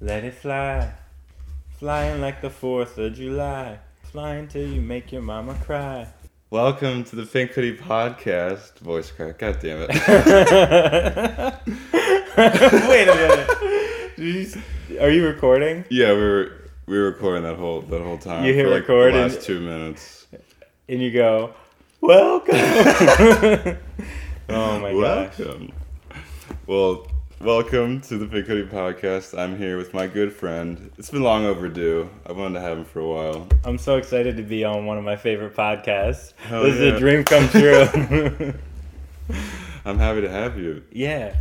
Let it fly. Flying like the 4th of July. Flying till you make your mama cry. Welcome to the Pink Hoodie Podcast. Voice crack. God damn it. Wait a minute. You Are you recording? yeah, we were we were recording that whole that whole time. You hit like record the and- last two minutes. And you go, Welcome. oh my gosh. welcome. Well, welcome to the Pink Hoodie Podcast. I'm here with my good friend. It's been long overdue. I wanted to have him for a while. I'm so excited to be on one of my favorite podcasts. Hell this is a dream come true. I'm happy to have you. yeah.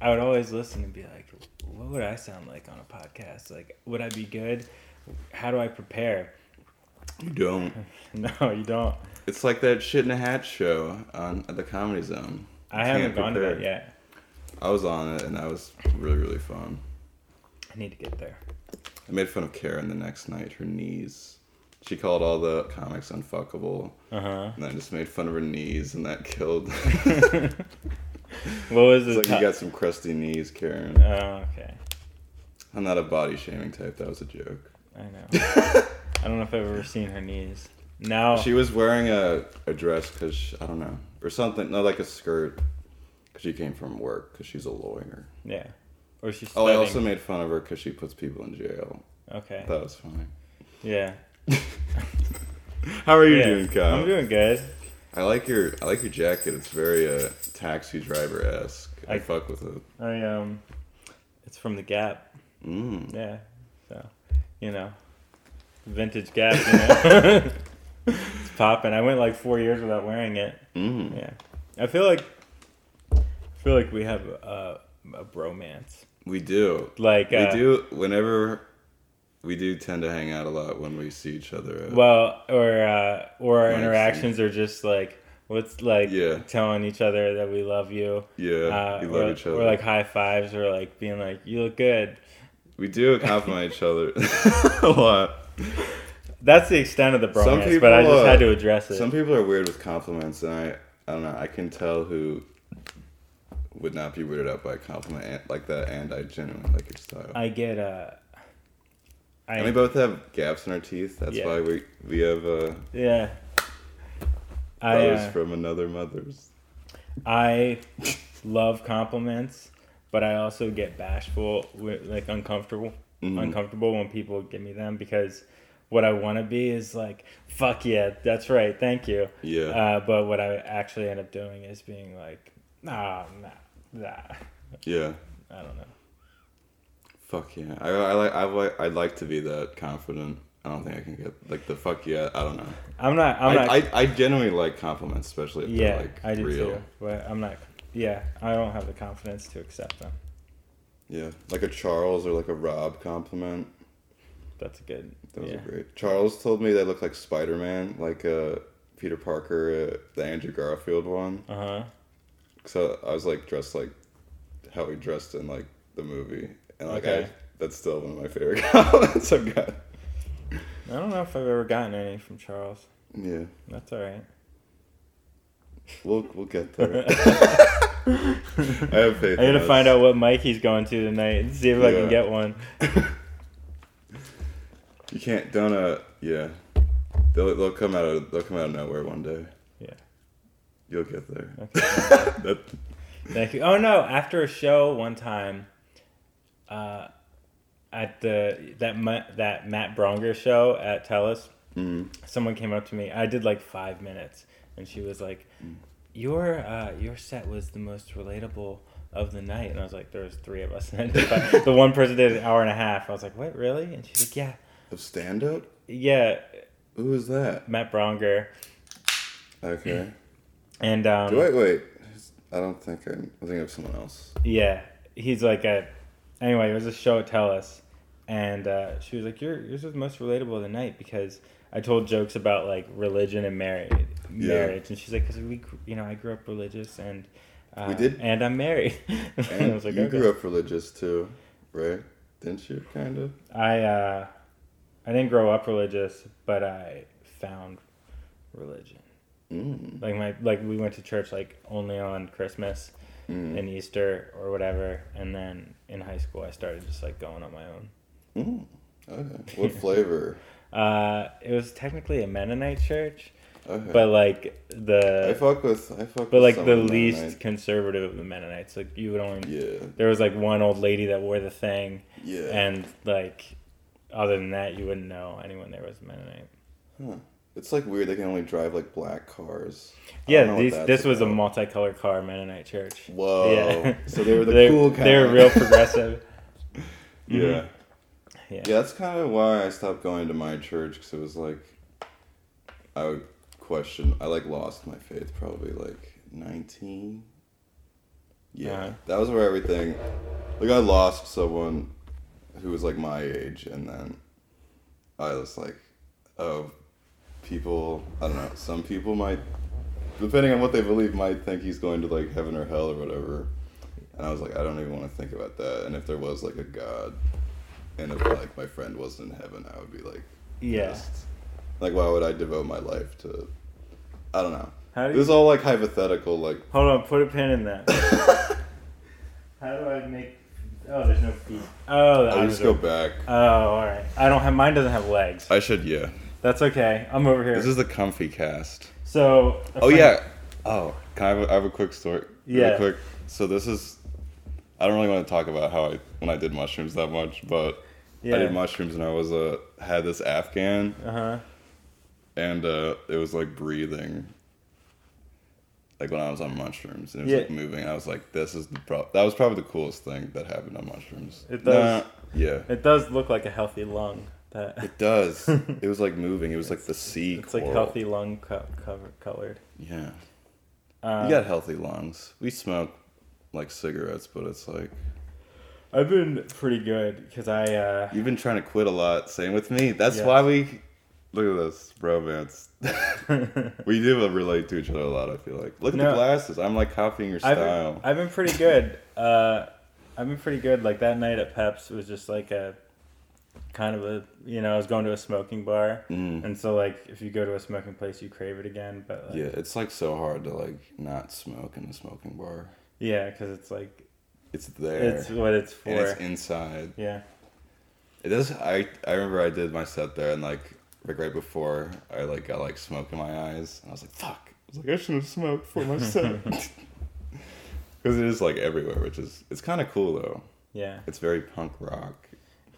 I would always listen and be like, what would I sound like on a podcast? Like, would I be good? How do I prepare? You don't. No, you don't. It's like that shit in a hat show on at the Comedy Zone. I You haven't can't gone to that yet. I was on it and that was really really fun. I need to get there. I made fun of Karen the next night. Her knees. She called all the comics unfuckable, Uh huh. and I just made fun of her knees, and that killed. What was it? like you got some crusty knees, Karen. Oh, okay. I'm not a body shaming type. That was a joke. I know. I don't know if I've ever seen her knees. Now, She was wearing a, a dress because I don't know or something. No, like a skirt because she came from work because she's a lawyer. yeah. Or she's Oh, I studying. also made fun of her because she puts people in jail. Okay. That was funny. Yeah. How are you yeah. doing, Kyle? I'm doing good. I like your I like your jacket. It's very uh, taxi driver esque. I, I- fuck with it. I um, it's from the Gap. Mm. Yeah. So, you know, vintage Gap. You know, it's popping. I went like four years without wearing it. Mm. Yeah. I feel like, feel like we have a, a bromance. We do. Like we uh, do. Whenever we do tend to hang out a lot when we see each other. Well, or uh, or our interactions are just like what's like Yeah. telling each other that we love you. yeah, Uh, we or, love each other. or like high fives, or like being like, "You look good." we do compliment each other a lot. That's the extent of the bromance, but I just uh, had to address it. Some people are weird with compliments, and I I don't know. I can tell who would not be weirded out by a compliment like that, and I genuinely like your style. I get uh, I and we both have gaps in our teeth. That's Yeah. why we we have uh, yeah. I uh, from another mother's. I love compliments, but I also get bashful, like uncomfortable, Mhm. uncomfortable when people give me them because what I want to be is like, "Fuck yeah, that's right, thank you." Yeah. Uh, but what I actually end up doing is being like, "Nah, nah, nah." yeah. I don't know. Fuck yeah. I, I like I like I'd like to be that confident. I don't think I can get like the fuck yeah. I don't know. I'm not. I'm I, not. I, I genuinely like compliments, especially if yeah, they're like I do real. too. But I'm not. Yeah, I don't have the confidence to accept them. Yeah, like a Charles or like a Rob compliment. That's good. Those yeah. are great. Charles told me they look like Spider Man, like uh, Peter Parker, uh, the Andrew Garfield one. Uh huh. So I was like dressed like how he dressed in like the movie, and like Okay. I, that's still one of my favorite compliments I've got. I don't know if I've ever gotten any from Charles. Yeah, That's all right. we'll we'll get there. I have faith. I gotta find out what mic he's going to tonight and see if I can get one. You can't don't uh yeah. They'll they'll come out of they'll come out of nowhere one day. You'll get there. Okay. That Thank you. Oh no! After a show one time, uh, at the that Ma- that Matt Braunger show at Telus, mm, someone came up to me. I did like five minutes, and she was like, "Your uh, your set was the most relatable of the night." And I was like, "There was three of us." And I did five. the one person did an hour and a half. I was like, "What really?" And she's like, "Yeah, of stand up? yeah." Who is that? Matt Braunger, Okay. And um, Do I wait? I don't think I I'm thinking of someone else. Yeah, he's like a. Anyway, it was a show at Telus, and uh, she was like, "Your yours was most relatable of the night because I told jokes about like religion and marriage, Yeah. marriage." And she's like, "Cause we, you know, I grew up religious and uh, We did- and I'm married." and And I was like, you "Okay." grew up religious too, right? Didn't you? Kind of. I uh, I didn't grow up religious, but I found religion. Mm. Like my like we went to church like only on Christmas Mm. and Easter or whatever, and then in high school, I started just like going on my own. Mm, okay. What flavor? Uh, it was technically a Mennonite church, Okay. but like the I fuck with. I fuck. but like the least Mennonite. conservative of the Mennonites. Like you would only Yeah. there was like one old lady that wore the thing, Yeah. and like other than that, you wouldn't know anyone there was a Mennonite. Huh. It's like weird. They can only drive like black cars. I don't know Yeah, these, this was a multicolored car Mennonite church. Whoa. Yeah. So they were the They're- cool kind. They were real progressive. Yeah. Yeah. Yeah, that's kind of why I stopped going to my church because it was like, I would question. I like lost my faith probably like nineteen. Yeah, Uh-huh. that was where everything. Like I lost someone who was like my age, and then I was like, oh, people. I don't know. Some people might, depending on what they believe, might think he's going to like heaven or hell or whatever. And I was like, I don't even want to think about that. And if there was like a God, and if like my friend wasn't in heaven, I would be like, Yeah. pissed. Like, why would I devote my life to? I don't know. How do This is all like hypothetical. Like, hold on, put a pin in that. How do I make? Oh, there's no feet. Oh, I just go back. Oh, all right. I don't have mine. Doesn't have legs. I should, yeah. That's okay. I'm over here. This is the comfy cast. so. Oh friend- yeah. Oh, can I have a, I have a quick story? Really Yeah. quick. So this is. I don't really want to talk about how I when I did mushrooms that much, but I did mushrooms and I was uh had this Afghan Uh huh. and uh it was like breathing. Like when I was on mushrooms and it was Yeah. like moving, I was like, "This is the pro." That was probably the coolest thing that happened on mushrooms. It does. Nah, yeah, It does look like a healthy lung. That it does. it was like moving. It was like the sea. it's like healthy lung co- cover colored. Yeah. Um, You got healthy lungs. We smoke like cigarettes, but it's like I've been pretty good because I. uh you've been trying to quit a lot. Same with me. That's Yes. why we look at this romance. we do relate to each other a lot. I feel like. Look at No. the glasses. I'm like copying your I've style. been, I've been pretty good. Uh, I've been pretty good. Like that night at Peps was just like a kind of a you know I was going to a smoking bar, Mm. and so like if you go to a smoking place, you crave it again. But like, Yeah, it's like so hard to like not smoke in a smoking bar. yeah, because it's like It's there. it's what it's for. and it's inside. yeah, It does. I I remember I did my set there, and like like right before, I like got like smoke in my eyes, and I was like, "Fuck!" I was like, "I should have smoked for my set." Because it is like everywhere, which is it's kind of cool though. yeah, It's very punk rock.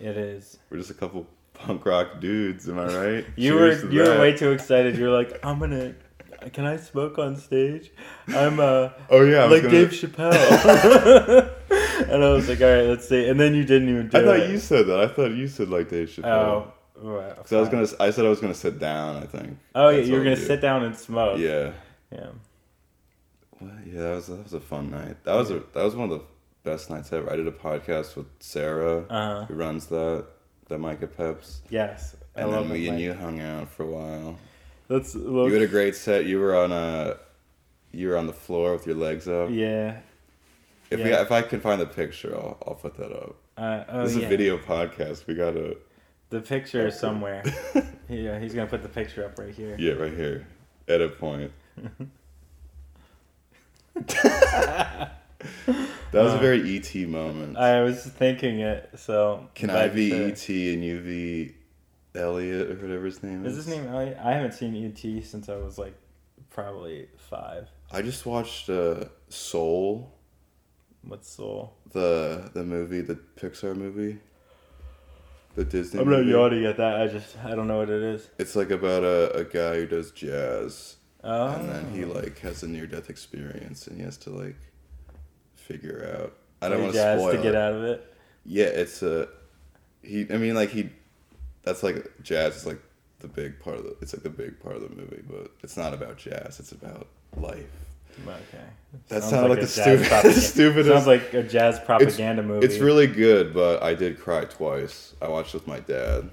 It is. We're just a couple punk rock dudes, am I right? You Cheers were you were way too excited. You were like, I'm gonna. Can I smoke on stage? I'm uh Oh yeah, like gonna, Dave Chappelle. and I was like, all right, let's see. And then you didn't even do I thought it. you said that. I thought you said like Dave Chappelle. Oh, well, Because I was gonna. I said I was gonna sit down. I think. Oh yeah, you were gonna sit down and smoke. Yeah. Yeah. Well, yeah, that was that was a fun night. That was a that was one of the best nights ever. I did a podcast with Sarah, Uh huh. who runs that that Micah Peps, Yes. I and love then me and you hung out for a while. That's You had a great set. You were on a you were on the floor with your legs up. yeah. If we if I can find the picture, I'll I'll put that up. Uh, oh this is yeah. a video podcast. We gotta The picture is somewhere. yeah, he's gonna put the picture up right here. yeah right here. Edit point. That was a very ET moment. I was thinking it. So Can I be you ET and you be Elliot or whatever his name is? Is his name Elliot? I haven't seen ET since I was like probably five. I just watched uh, Soul, What's Soul? the the movie, the Pixar movie, the Disney. I'm not movie. yawning at that. I just I don't know what it is. It's like about a, a guy who does jazz, Oh. and then he like has a near death experience, and he has to like figure out. I don't want to spoil to get it. out of it. Yeah, it's a. He, I mean, like he, that's like jazz is like the big part of the. It's like the big part of the movie, but it's not about jazz. It's about life. Okay. That Sounds sounded like, a stupid, propaganda- stupidest. Sounds like a jazz propaganda movie. It's really good, but I did cry twice. I watched with my dad.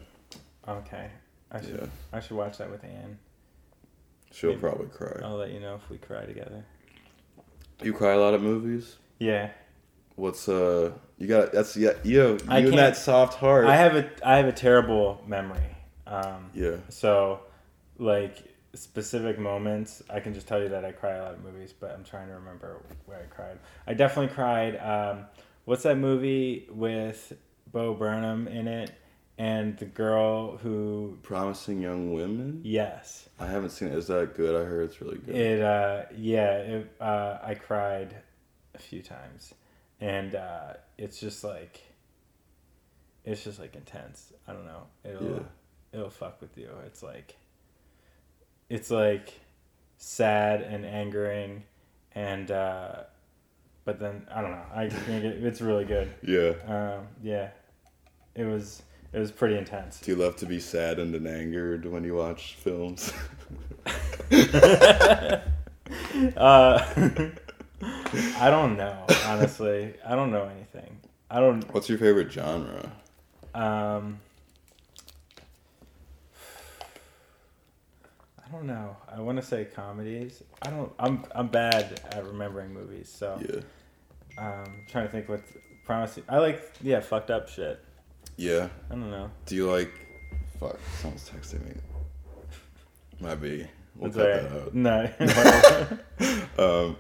okay. I should Yeah, I should watch that with Anne. she'll Maybe. probably cry. I'll let you know if we cry together. You cry a lot at movies. Yeah. What's uh? You got that's yeah. You I you and that soft heart. I have a I have a terrible memory. Um, yeah. so like specific moments, I can just tell you that I cry a lot of movies, but I'm trying to remember where I cried. I definitely cried um, what's that movie with Bo Burnham in it and the girl who Promising Young Women. yes I haven't seen it. Is that good? I heard it's really good. it uh yeah it, uh, I cried a few times and uh, it's just like it's just like intense. I don't know. It'll Yeah. it'll fuck with you. It's like it's like sad and angering and uh but then I don't know. I think it's really good. yeah. Um yeah. It was it was pretty intense. Do you love to be saddened and angered when you watch films? Uh I don't know, honestly. I don't know anything. I don't What's your favorite genre? Um, I don't know. I want to say comedies. I don't. I'm I'm bad at remembering movies, so Yeah. um, trying to think what promising. I like yeah, fucked up shit. Yeah. I don't know. Do you like? Fuck, someone's texting me. Might be. We'll It's cut alright. that No. Um,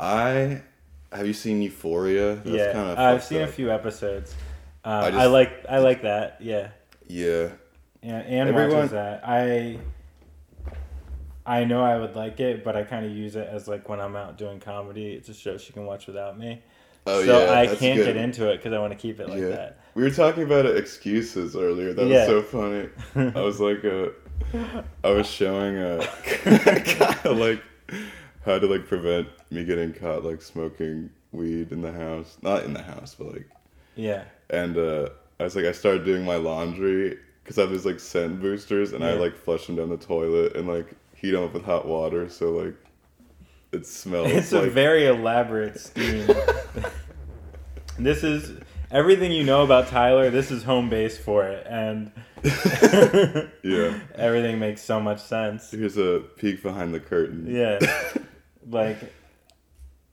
I have you seen Euphoria? That's yeah, kinda I've fucked seen a few episodes. Uh, I I, like I like that. Yeah, Yeah. and Anne Everyone- watches that. I I know I would like it, but I kind of use it as like when I'm out doing comedy. It's a show she can watch without me. Oh so yeah. I can't good. get into it because I want to keep it like yeah. that. We were talking about excuses earlier. That Yeah. was so funny. I was like, uh, I was showing a kind of like how to like prevent me getting caught like smoking weed in the house. Not in the house, but like Yeah. and uh, I was like, I started doing my laundry because I have these like scent boosters, and I like flush them down the toilet and like heat them up with hot water, so like it smells. It's like, a very elaborate scheme. this is everything you know about Tyler. This is home base for it, and yeah. everything makes so much sense. Here's a peek behind the curtain. Yeah, like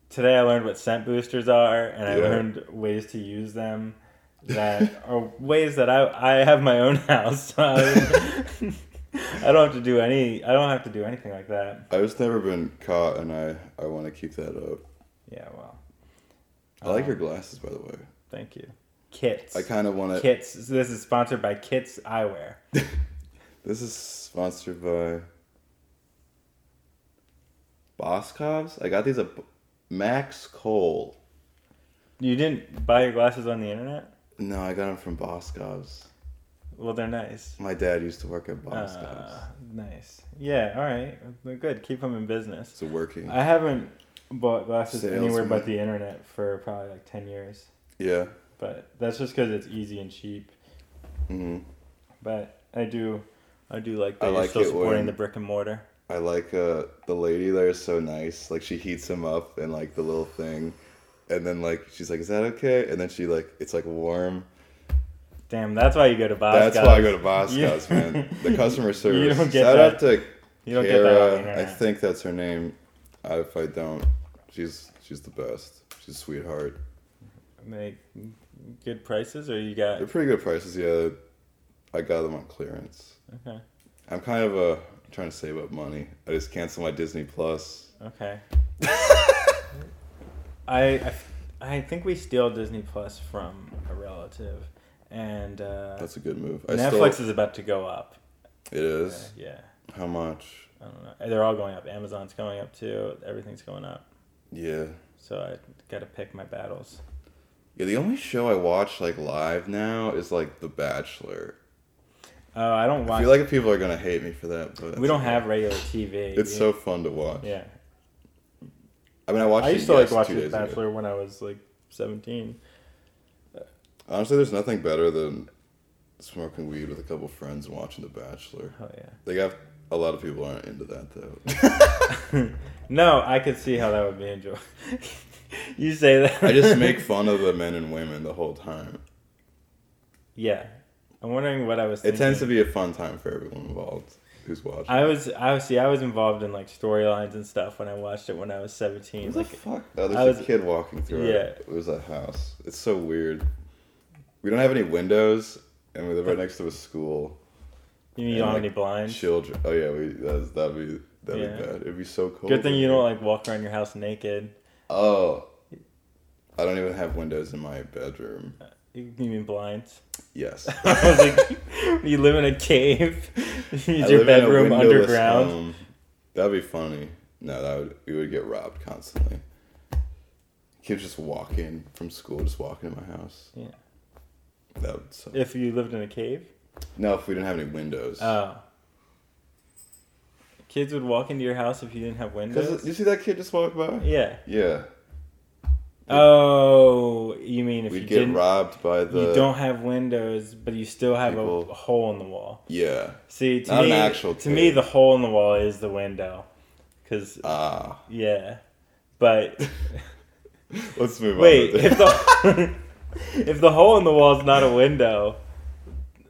today I learned what scent boosters are, and I Yeah. learned ways to use them that are ways that I I have my own house. So I, I don't have to do any. I don't have to do anything like that. I've just never been caught, and I I want to keep that up. Yeah, well, I like Um, your glasses, by the way. thank you. Kits. I kind of want to. Kits. So this is sponsored by Kits Eyewear. This is sponsored by Boscovs. I got these at Max Cole. You didn't buy your glasses on the internet? No, I got them from Boscovs. Well, they're nice. My dad used to work at Boscovs. Uh, nice. Yeah. All right. They're good. Keep them in business. It's working. I haven't bought glasses anywhere but the internet for probably like ten years. yeah. But that's just because it's easy and cheap. hmm But I do, I do like that I you're like still supporting when- the brick and mortar. I like uh the lady there is so nice. Like she heats him up and like the little thing, and then like she's like, "Is that okay?" And then she like it's like warm. Damn, that's why you go to Boscovs. That's why I go to Boscov's, You- man. The customer service. You don't get Shout that. out to You don't get that Kara. I think that's her name. If I don't, she's she's the best. She's a sweetheart. Make good prices, or you got They're pretty good prices. Yeah, I got them on clearance. okay. I'm kind of uh, trying to save up money. I just canceled my Disney Plus. Okay. I, I I think we steal Disney Plus from a relative, and uh, That's a good move. I Netflix still, is about to go up. it is. Yeah, How much? I don't know. They're all going up. Amazon's going up too. Everything's going up. Yeah. So I got to pick my battles. Yeah, the only show I watch like live now is like The Bachelor. Oh, I don't watch. I feel like people are gonna hate me for that, but we don't have regular TV. It's so fun to watch. yeah. I mean, I watched. I used to like watching The ago. Bachelor when I was like seventeen. Honestly, there's nothing better than smoking weed with a couple friends and watching The Bachelor. Oh yeah. They got a lot of people aren't into that though. No, I could see how that would be enjoyable. you say that. I just make fun of the men and women the whole time. Yeah, I'm wondering what I was. It tends to be a fun time for everyone involved who's watching. I was, I was, see, I was involved in like storylines and stuff when I watched it when I was 17. What the Like, fuck? Oh, there's I a was- kid walking through. Yeah. It. it was a house. It's so weird. We don't have any windows, and we live right next to a school. you and, don't have any blinds. Children. Oh yeah, we that's, that'd be that'd Yeah. be bad. It'd be so cold. Good thing you don't like walk around your house naked. Oh. I don't even have windows in my bedroom. Uh, You mean blinds? Yes. I was like, you live in a cave. Is I your in bedroom underground? That'd be funny. No, that would we would get robbed constantly. Kids just walk in from school, just walk into my house. Yeah. That would suck. If you lived in a cave? no, if we didn't have any windows. Oh. Kids would walk into your house if you didn't have windows? You see that kid just walk by? Yeah. Yeah. Oh, you mean if We'd you get robbed by the. you don't have windows, but you still have a hole in the wall. Yeah. See, to Not an me, actual to me, the hole in the wall is the window, because Ah. yeah, but Let's move wait, on. Wait, if the if the hole in the wall is not a window,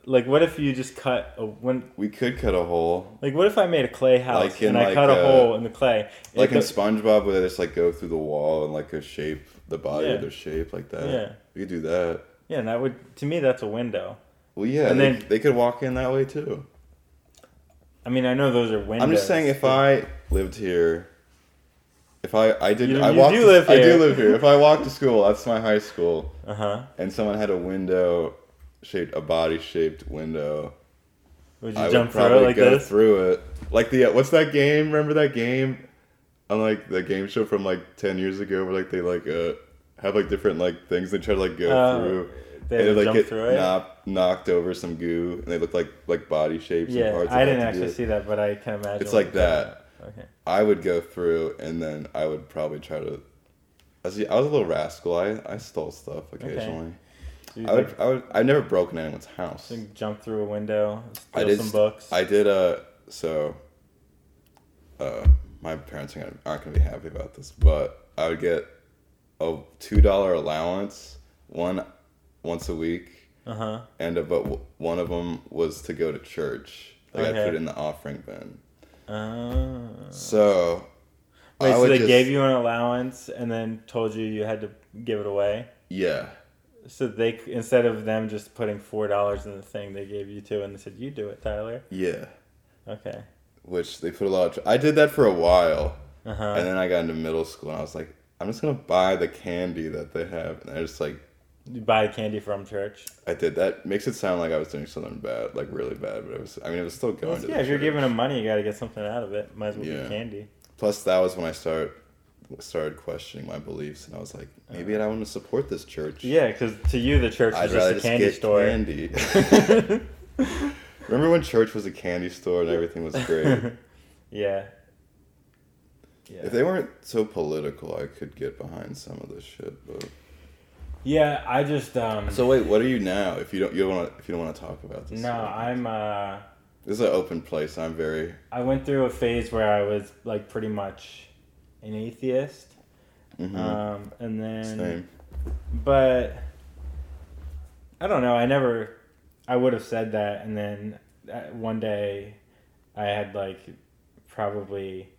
like what if you just cut a when we could cut a hole. like what if I made a clay house Like in, and I like, cut a uh, hole in the clay, Like in the- SpongeBob, where they just like go through the wall and like a shape, the body Yeah. of their shape, like that. Yeah. We could do that. yeah, and that would to me that's a window. Well, yeah, And they, then- they could walk in that way too. I mean, I know those are windows. I'm just saying, if I lived here, if I I did You- I you walked do to- live I do live here. If I walked to school, that's my high school, uh huh, and someone had a window shaped a body shaped window. would you I jump would through it like go this? through it. Like the what's that game? Remember that game? On like the game show from like ten years ago, where like they like uh have like different like things they try to like go Uh, through. They and like jump get through it. knock, knocked over some goo, and they look like like body shapes and yeah, parts. I didn't actually see that, but I can imagine. It's like that. Okay. I would go through, and then I would probably try to. I was, I was a little rascal. I, I stole stuff occasionally. So I would I would I've never broken anyone's house. jump through a window, I did some books. I did uh so. Uh, my parents aren't gonna be happy about this, but I would get a two dollar allowance one once a week, Uh huh. and uh, but w- one of them was to go to church. Like I Okay. put it in the offering bin. Uh, So wait, I so they just- gave you an allowance and then told you you had to give it away. yeah. So they instead of them just putting four dollars in the thing, they gave you two, and they said, "You do it, Tyler." Yeah. Okay. Which they put a lot of. I did that for a while, Uh huh. and then I got into middle school, and I was like, I'm just gonna buy the candy that they have, and I just like You buy candy from church. I did that. Makes it sound like I was doing something bad, like really bad, but it was. I mean, it was still going Well, to. yeah, if you're giving them money, you got to get something out of it. Might as well Yeah. get candy. Plus, that was when I started started questioning my beliefs, and I was like, maybe I want to support this church. Yeah, because to you, the church is just just a candy get store. candy. Remember when church was a candy store and everything was great? yeah. Yeah. If they weren't so political, I could get behind some of this shit. But yeah, I just um. so wait, what are you now? If you don't, you don't want, if you don't want to talk about this. no, I'm uh. This is an open place. I'm very. I went through a phase where I was like pretty much an atheist, mhm, um, and then same. but I don't know. I never. I would have said that, and then uh, one day, I had like probably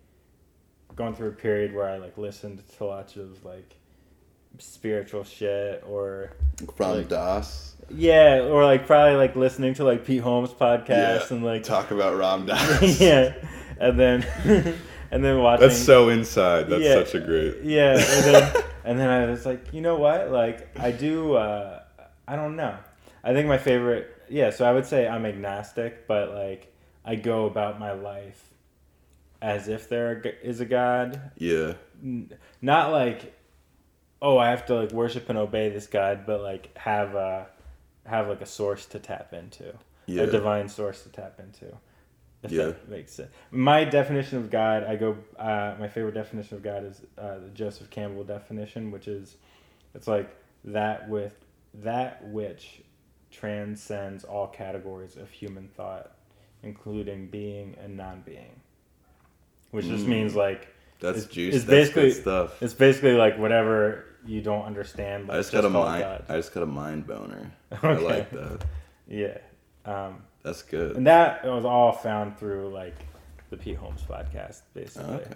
gone through a period where I like listened to lots of like spiritual shit or From like- Dass. yeah or like probably like listening to like Pete Holmes podcast Yeah, and like Talk about Ram Dass. yeah and then and then watching That's so inside. That's Yeah. such a great. yeah and then, and then i was like you know what like i do uh i don't know i think my favorite yeah so i would say i'm agnostic but like i go about my life as if there is a god Yeah. Not like oh i have to like worship and obey this god but like have a have like a source to tap into Yeah. a divine source to tap into if Yeah. that makes sense my definition of god i go uh, my favorite definition of god is uh, the joseph campbell definition which is it's like that with that which transcends all categories of human thought including being and non-being which just Mm. means like That's It's- juice. it's That's basically- stuff. it's basically like whatever you don't understand. I just got a mind. God. I just got a mind boner. I like that. Yeah, um, That's good. and that was all found through like the Pete Holmes podcast, basically. Okay.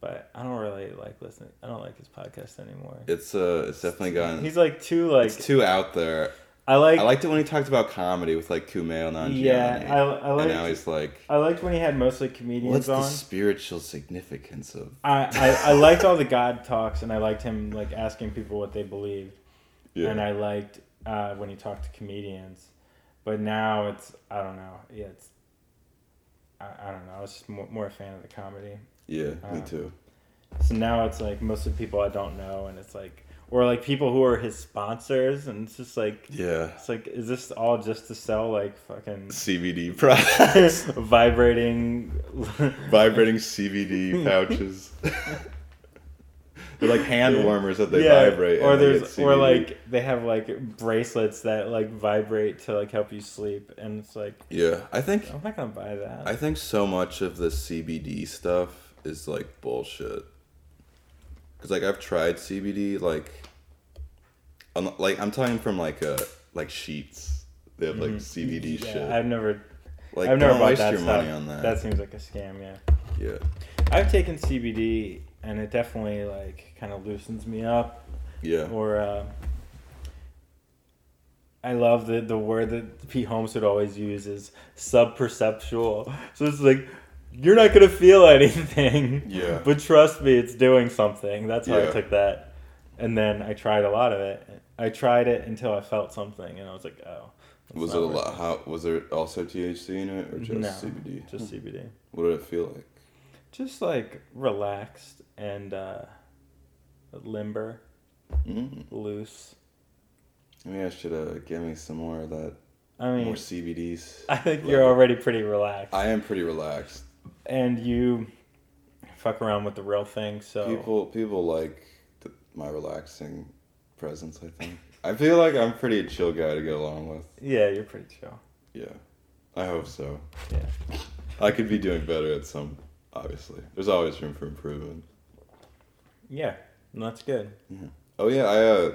But I don't really like listening. I don't like his podcast anymore. It's uh, it's definitely gotten. He's like too like it's too out there. I like. I liked it when he talked about comedy with like Kumail Nanjiani. Yeah, I, I and now he's like, I liked when he had mostly comedians what's the spiritual significance of? I, I, I liked all the God talks, and I liked him like asking people what they believed, Yeah, and I liked uh, when he talked to comedians. But now it's I don't know. Yeah, it's I, I don't know. I was just more, more a fan of the comedy. yeah, me uh, too. So now it's like most of the people I don't know, and it's like or like people who are his sponsors, and it's just like Yeah, it's like is this all just to sell like fucking CBD products, vibrating? vibrating CBD pouches. They're like hand warmers that they yeah, vibrate. or there's or like they have like bracelets that like vibrate to like help you sleep, and it's like yeah, I think I'm not gonna buy that. I think so much of the CBD stuff is like bullshit. Cause like I've tried CBD, like, I'm, like I'm talking from like uh like sheets. They have like CBD Mm-hmm. yeah, shit. I've never like I've never waste your stuff. money on that. That seems like a scam. Yeah, yeah, I've taken CBD, and it definitely like kind of loosens me up. yeah, Or uh, I love the the word that Pete Holmes would always use is subperceptual. So it's like you're not gonna feel anything. Yeah. But trust me, it's doing something. That's how I took that. And then I tried a lot of it. I tried it until I felt something, and I was like, oh. Was it a lot? How was there also THC in it or just No, CBD? Just CBD. What did it feel like? Just like relaxed and uh, limber, Mm. loose. Maybe I should uh, give me some more of that. I mean, more CBDs. I think Love you're already pretty relaxed. I am pretty relaxed. And you fuck around with the real thing. So People people like th- my relaxing presence. I think. I feel like I'm pretty a chill guy to get along with. yeah, you're pretty chill. Yeah, I hope so. Yeah, I could be doing better at some. Obviously, there's always room for improvement. yeah, that's good. Oh yeah, I uh,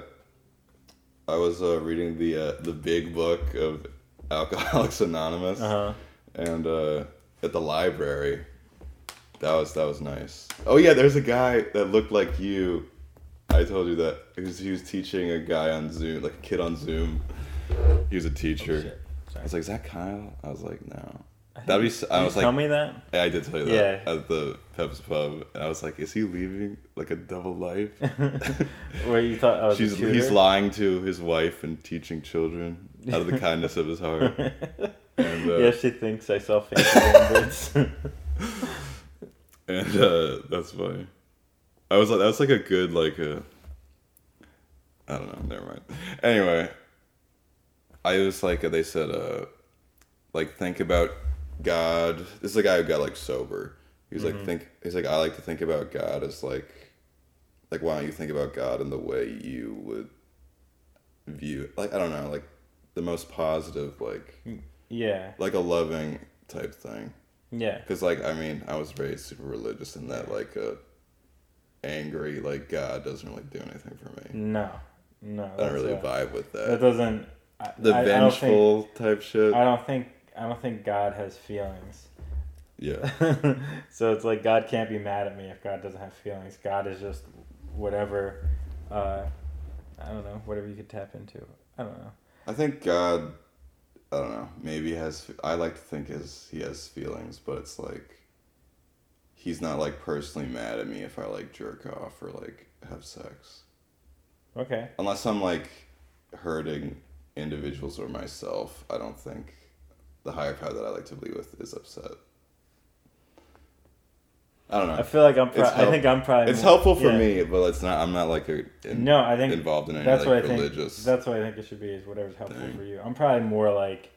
I was uh, reading the uh, the big book of Alcoholics Anonymous, Uh huh. and uh, at the library. That was that was nice. Oh yeah, there's a guy that looked like you. I told you that he was, he was teaching a guy on Zoom, like a kid on Zoom. He was a teacher. Oh. I was like, "Is that Kyle?" I was like, "No." That'd be. think- s- I was you tell me that. yeah, I did tell you that Yeah. at the Pep's Pub, and I was like, "Is he leaving like a double life?" Where you thought I was She's he's lying to his wife and teaching children out of the kindness of his heart. And, uh, yeah, she thinks I saw fancy bandits. and uh, that's funny. I was like, that's like a good like a. I don't know. Never mind. Anyway, I was like, they said, uh, like think about God. This is a guy who got like sober. He was like, think. He's like, I like to think about God as like, like why don't you think about God in the way you would view? Like I don't know, like the most positive, like yeah, like a loving type thing. yeah, Because, like, I mean, I was raised super religious, and that, like, uh, angry, like, God doesn't really do anything for me. no, no. I don't really uh, vibe with That that. doesn't. I, The I, I think, vengeful type shit. I don't think. I don't think God has feelings. Yeah. so it's like God can't be mad at me if God doesn't have feelings. God is just whatever. Uh, I don't know. Whatever you could tap into. I don't know. I think God, I don't know, maybe has, I like to think his, he has feelings, but it's like, he's not, like, personally mad at me if I, like, jerk off or, like, have sex. Okay. Unless I'm, like, hurting individuals or myself, I don't think the higher power that I like to be with is upset. I don't know. I feel like I'm. Pro- I think I'm probably. It's more- helpful for yeah. me, but it's not. I'm not like a, in, No, I think involved in any that's like what I think. religious. That's what I think it should be. Is whatever's helpful thing. for you. I'm probably more like.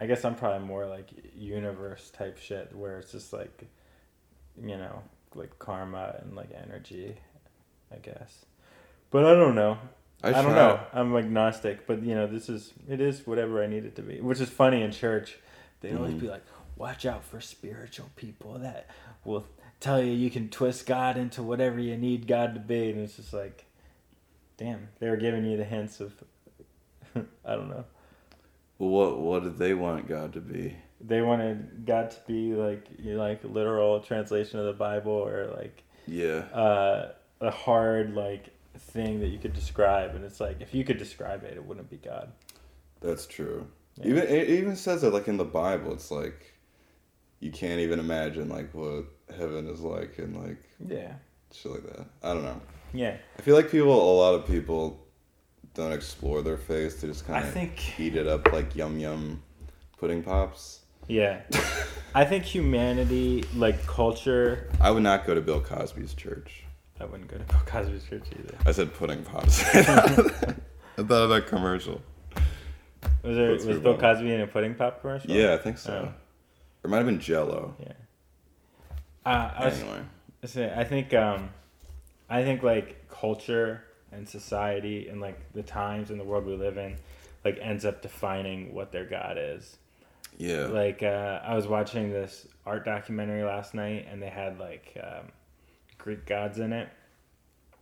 I guess I'm probably more like universe type shit, where it's just like, you know, like karma and like energy, I guess. But I don't know. I, don't try- know. I'm agnostic, but you know, this is it is whatever I need it to be. Which is funny in church. They always Mhm. be like, "Watch out for spiritual people that will tell you you can twist God into whatever you need God to be," and it's just like, damn, they were giving you the hints of, I don't know. What what did they want God to be? They wanted God to be like you know, like literal translation of the Bible or like Yeah. uh, a hard like thing that you could describe, and it's like if you could describe it, it wouldn't be God. That's true. Yeah. Even it even says it like in the Bible. It's like you can't even imagine like what heaven is like and like Yeah. shit like that. I don't know. Yeah. I feel like people, a lot of people, don't explore their faith. They just kind of think eat it up like yum yum pudding pops. yeah. I think humanity, like culture, I would not go to Bill Cosby's church. I wouldn't go to Bill Cosby's church either. I said pudding pops. I thought of that commercial. Was there was Bill. Cosby in a pudding pop commercial? Yeah, I think so. Oh. Or it might have been Jello. Yeah. Uh, I was Anyway, say I think um, I think like culture and society and like the times and the world we live in, like ends up defining what their god is. yeah, Like uh, I was watching this art documentary last night, and they had like um, Greek gods in it,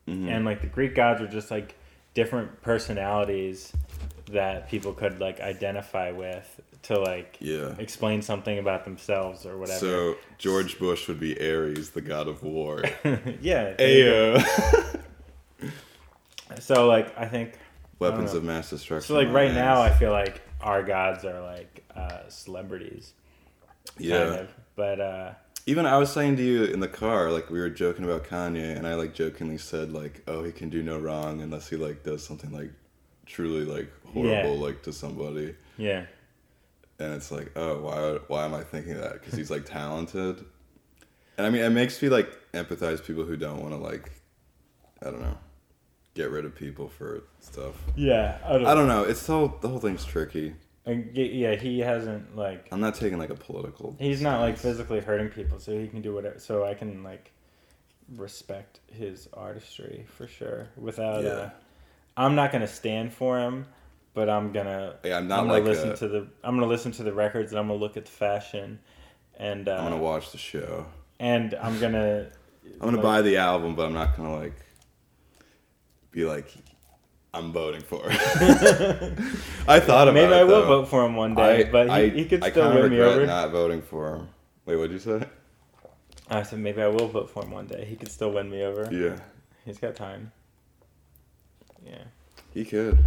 Mhm. and like the Greek gods were just like different personalities that people could like identify with to like yeah. explain something about themselves or whatever. So George Bush would be Ares, the god of war. yeah. Ayo. So like I think Weapons know. of mass destruction. so like right now I feel like our gods are like uh, celebrities. yeah. Kind of. But uh, Even I was saying to you in the car, like we were joking about Kanye, and I like jokingly said like, "Oh, he can do no wrong unless he like does something like truly like horrible like to somebody." yeah. And it's like, oh, why why am I thinking that? Because he's like talented, and I mean, it makes me like empathize people who don't want to like, I don't know, get rid of people for stuff. Yeah. I don't, I don't know. It's so the whole thing's tricky. And yeah, he hasn't like I'm not taking like a political. he's not like physically hurting people, so he can do whatever. So I can like respect his artistry for sure. Without, Yeah. uh, I'm not gonna stand for him, but I'm gonna. Yeah, I'm not I'm gonna like listen a- to the. I'm gonna listen to the records, and I'm gonna look at the fashion, and uh, I'm gonna watch the show. and I'm gonna. I'm gonna like- buy the album, but I'm not gonna like be like, I'm voting for. I thought about Maybe it. I will vote for him one day, I- but he, I- he could still win me over. Not voting for him. Wait, what'd you say? I said maybe I will vote for him one day. He could still win me over. Yeah, He's got time. Yeah. he could.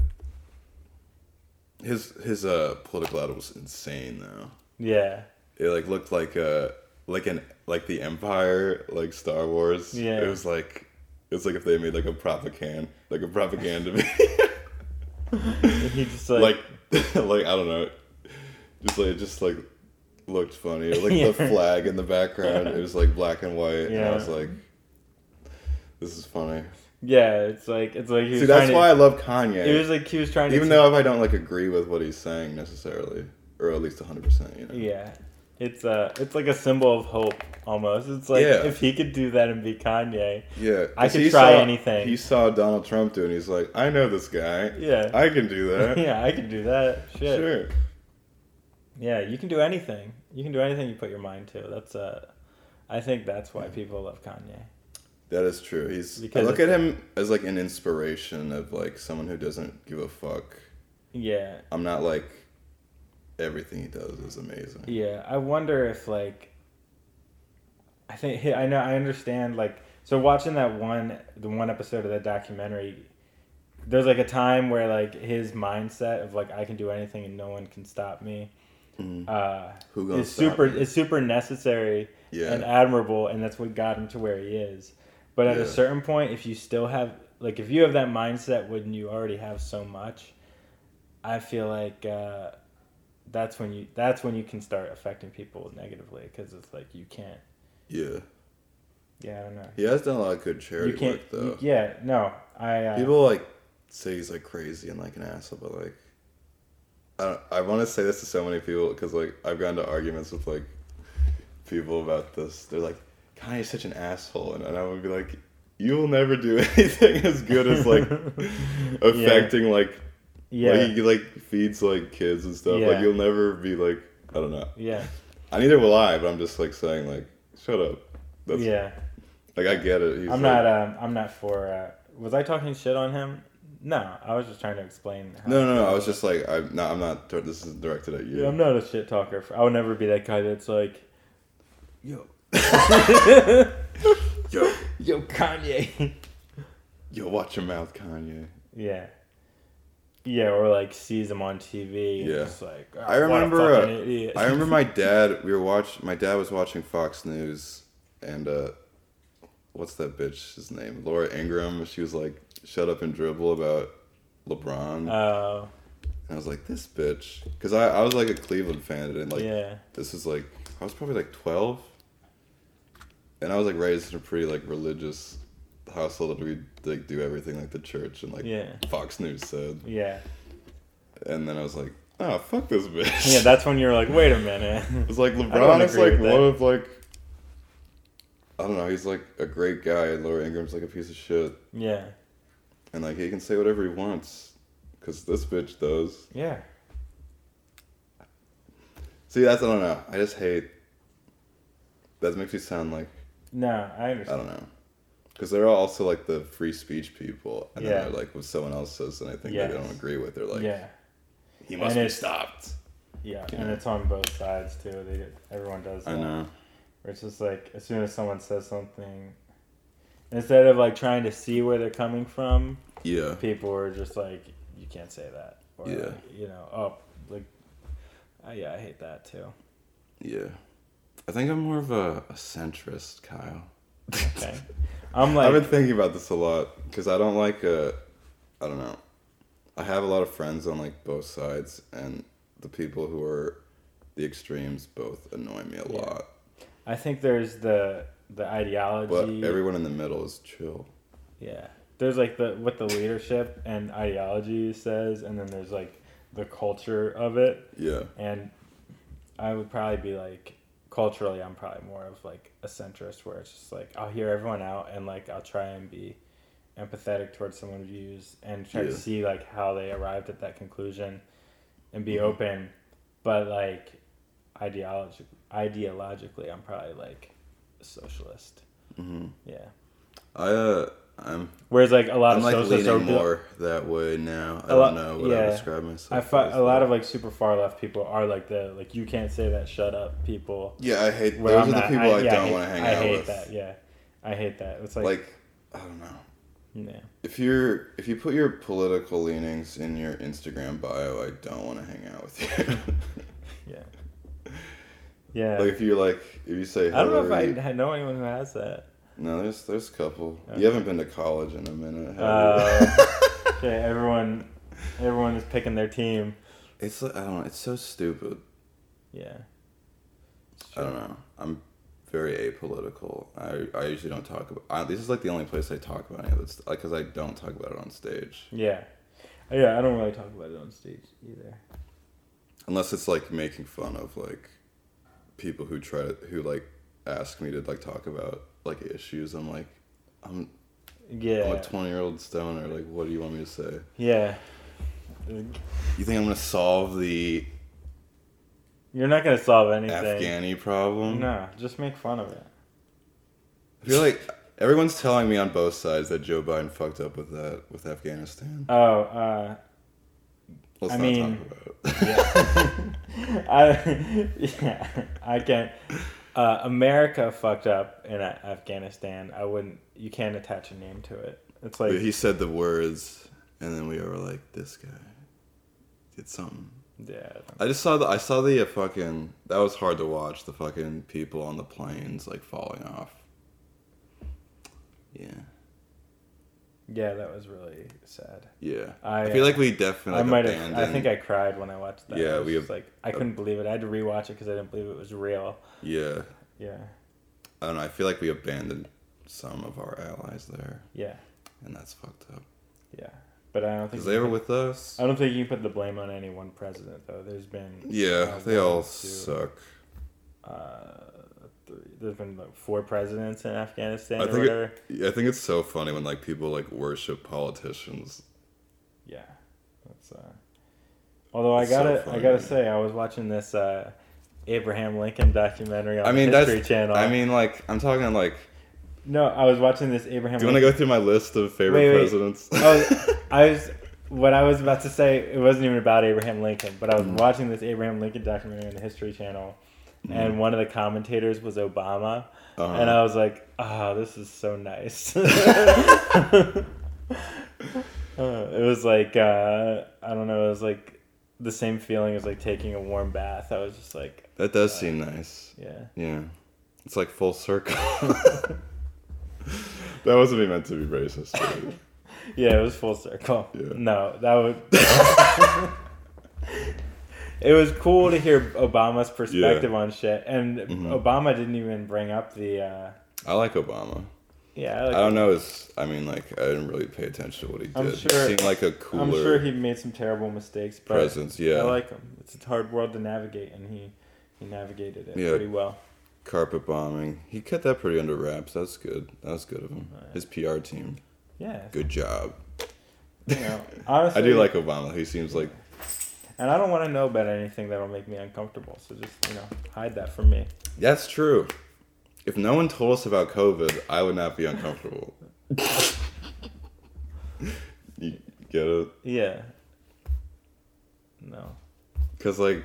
His his uh political ad was insane though. Yeah. It like looked like a like an like the Empire like Star Wars. Yeah. It was like it was like if they made like a propaganda like a propaganda. He just like, like like I don't know, just like it just like looked funny. Like Yeah. the flag in the background, it was like black and white, and I was like, "This is funny." Yeah, it's like it's like he was See, that's to, why I love Kanye. It was like he was trying to. Even te- though if I don't like agree with what he's saying necessarily, or at least hundred percent, you know. Yeah. It's uh it's like a symbol of hope almost. It's like Yeah. if he could do that and be Kanye. Yeah, I could try saw- anything. He saw Donald Trump do, it and he's like, "I know this guy. Yeah. I can do that." yeah, I can do that. Shit. Sure. Yeah, you can do anything. You can do anything you put your mind to. That's uh I think that's why people love Kanye. That is true. He's. Because I look at him as like an inspiration of like someone who doesn't give a fuck. Yeah. I'm not like everything he does is amazing. Yeah, I wonder if like I think I know I understand like so watching that one the one episode of that documentary there's like a time where like his mindset of like I can do anything and no one can stop me Mhm. uh Who is super me? is super necessary Yeah. and admirable and that's what got him to where he is. But at Yeah. a certain point if you still have like if you have that mindset when you already have so much I feel like uh that's when you that's when you can start affecting people negatively because it's like you can't Yeah. yeah I don't know He has done a lot of good charity work though. you- yeah no I uh, People like say he's like crazy and like an asshole, but like I don't, I want to say this to so many people because like I've gotten to arguments with like people about this. They're like, Kanye's such an asshole, and, and I would be like, you will never do anything as good as like affecting like yeah like he like feeds like kids and stuff. Yeah. Like you'll never be like I don't know. yeah I neither will I, but I'm just like saying like shut up. That's yeah like I get it. He's I'm like- not um I'm not for uh was I talking shit on him no I was just trying to explain how No, no, no. I was just like I'm not. I'm not. This is directed at you. yeah I'm not a shit talker I would never be that guy that's like Yo. Yo. yo Kanye Yo, watch your mouth, Kanye. yeah Yeah, or like sees him on TV. Yeah. Just like "Ah, I remember, What a fucking uh, idiot. I remember my dad. We were watch. My dad was watching Fox News, and uh, what's that bitch's name? Laura Ingraham. She was like, "Shut up and dribble" about LeBron. Oh, and I was like, "This bitch," because I, I was like a Cleveland fan, and like yeah, this is like I was probably like twelve, and I was like raised in a pretty like religious household that we like do everything like the church and like yeah, Fox News said, yeah, and then I was like, "Oh fuck this bitch." yeah. That's when you're like, wait a minute. It's like LeBron is like one that. of like I don't know, he's like a great guy and Laura Ingraham's like a piece of shit. yeah, And like he can say whatever he wants. Cause this bitch does. yeah, See that's I don't know. I just hate that makes me sound like no, I I don't know. Cause they're also like the free speech people. And Yeah. then they're like what someone else says and I think Yes. they don't agree with, they're like yeah, he must And be stopped. yeah, You and know. it's on both sides too. They everyone does. I know. Where it's just like as soon as someone says something, instead of like trying to see where they're coming from, Yeah. people are just like, you can't say that. Or, Yeah. You know, oh, like, uh, yeah, I hate that too. Yeah. I think I'm more of a, a centrist, Kyle. Okay. I'm like I've been thinking about this a lot because I don't like uh, I don't know. I have a lot of friends on like both sides, and the people who are the extremes both annoy me a Yeah. lot. I think there's the the ideology. But everyone in the middle is chill. Yeah. There's like the what the leadership and ideology says, and then there's like the culture of it. Yeah, And I would probably be like culturally, I'm probably more of like a centrist, where it's just like I'll hear everyone out and like I'll try and be empathetic towards someone's views and try to see like how they arrived at that conclusion and be Mhm. open. But like ideology ideologically, I'm probably like a socialist. hmm Yeah. I uh, I'm Whereas like a lot I'm of like leaning are more that way now. I lot- don't know what I yeah. describe myself. I find a lot of like super far left people are like the like you can't say that shut up people. yeah, I hate those I'm are the not- people I, yeah, don't want to hang I out hate that. Yeah, I hate that. It's like, Like I don't know. yeah, If you're if you put your political leanings in your Instagram bio, I don't want to hang out with you. yeah, yeah. like if you're like if you say I don't know if I, I know anyone who has that. No, there's there's a couple. Okay. You haven't been to college in a minute. Have Uh, you? okay, everyone, everyone is picking their team. it's I don't know. It's so stupid. Yeah. I don't know. I'm very apolitical. I I usually don't talk about. I, this is like the only place I talk about any of this, like because I don't talk about it on stage Yeah. Yeah, I don't really talk about it on stage either. unless it's like making fun of like people who try to who like ask me to like talk about like issues. I'm like, I'm yeah, I'm a 20 year old stoner. Like, what do you want me to say? Yeah. You think I'm gonna solve the You're not gonna solve anything. Afghani problem? No, just make fun of it. I feel like everyone's telling me on both sides that Joe Biden fucked up with that with Afghanistan. Oh, uh, Let's I not mean, talk about it. yeah. I yeah, I can't. Uh, America fucked up in Afghanistan. I wouldn't. You can't attach a name to it. It's like But he said the words, and then we were like, "This guy did something." yeah, I just saw the I saw the uh, fucking that was hard to watch the fucking people on the planes like falling off. Yeah, yeah. That was really sad. yeah. I, I, feel uh, like we definitely I might have. I think I cried when I watched that. Yeah, we have- like I couldn't believe it. I had to rewatch it because I didn't believe it was real. Yeah, Yeah, I don't know. I feel like we abandoned some of our allies there, yeah, and that's fucked up. yeah. But I don't think they were can- with us. I don't think you can put the blame on any one president though. There's been Yeah, uh, they all two, suck. Uh, three. There's been like four presidents in Afghanistan I or think it- whatever. Yeah, I think it's so funny when like people like worship politicians. Yeah, that's. Uh... Although I gotta, I gotta say, I was watching this uh, Abraham Lincoln documentary on I mean, the History. Channel. I mean, like I'm talking like. no, I was watching this Abraham. Do you want to go through my list of favorite Wait, wait. presidents? Oh, I was. What I was about to say, it wasn't even about Abraham Lincoln, but I was Mhm. watching this Abraham Lincoln documentary on the History Channel, and one of the commentators was Obama, Uh-huh. and I was like, "Ah, this is so nice." Uh, it was like uh, I don't know. It was like the same feeling as like taking a warm bath. I was just like, That does seem nice. yeah. Yeah. It's like full circle. that wasn't even meant to be racist. Yeah, it was full circle. Yeah. No, that would. It was cool to hear Obama's perspective on shit, and Mhm. Obama didn't even bring up the. Uh, I like Obama. yeah, I, like, I don't know. His, I mean, like, I didn't really pay attention to what he did. I'm he seemed like a cooler I'm sure he made some terrible mistakes, but presence. Yeah. I like him. It's a hard world to navigate, and he he navigated it Yeah. pretty well. Carpet bombing. He kept that pretty under wraps. That's good. That was good of him. Right. His PR team. Yeah, Good job. you know, honestly, I do like Obama. He seems like and I don't want to know about anything that'll make me uncomfortable. So just you know, hide that from me. that's true. If no one told us about COVID, I would not be uncomfortable. you get it? Yeah. No. Because like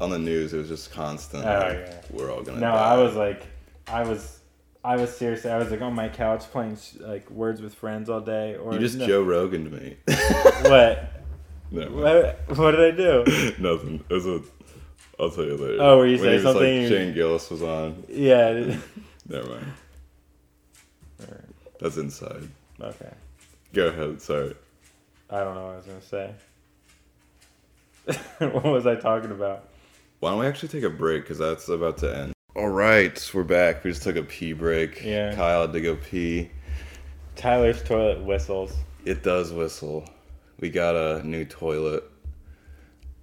on the news, it was just constant. Oh, like, yeah. We're all gonna. Die. No, die. I was like, I was, I was seriously, I was like on my couch playing like Words with Friends all day. Or You just no, Joe Rogan to me. What? no, What? What did I do? nothing. It was a. I'll tell you later. Oh, were you When say something- Like, Shane Gillis was on. Yeah. Never mind. Alright, That's inside. Okay. Go ahead. Sorry. I don't know what I was gonna say. what was I talking about? Why don't we actually take a break? Because that's about to end. All right, we're back. We just took a pee break. Yeah. Kyle had to go pee. Tyler's toilet whistles. It does whistle. We got a new toilet,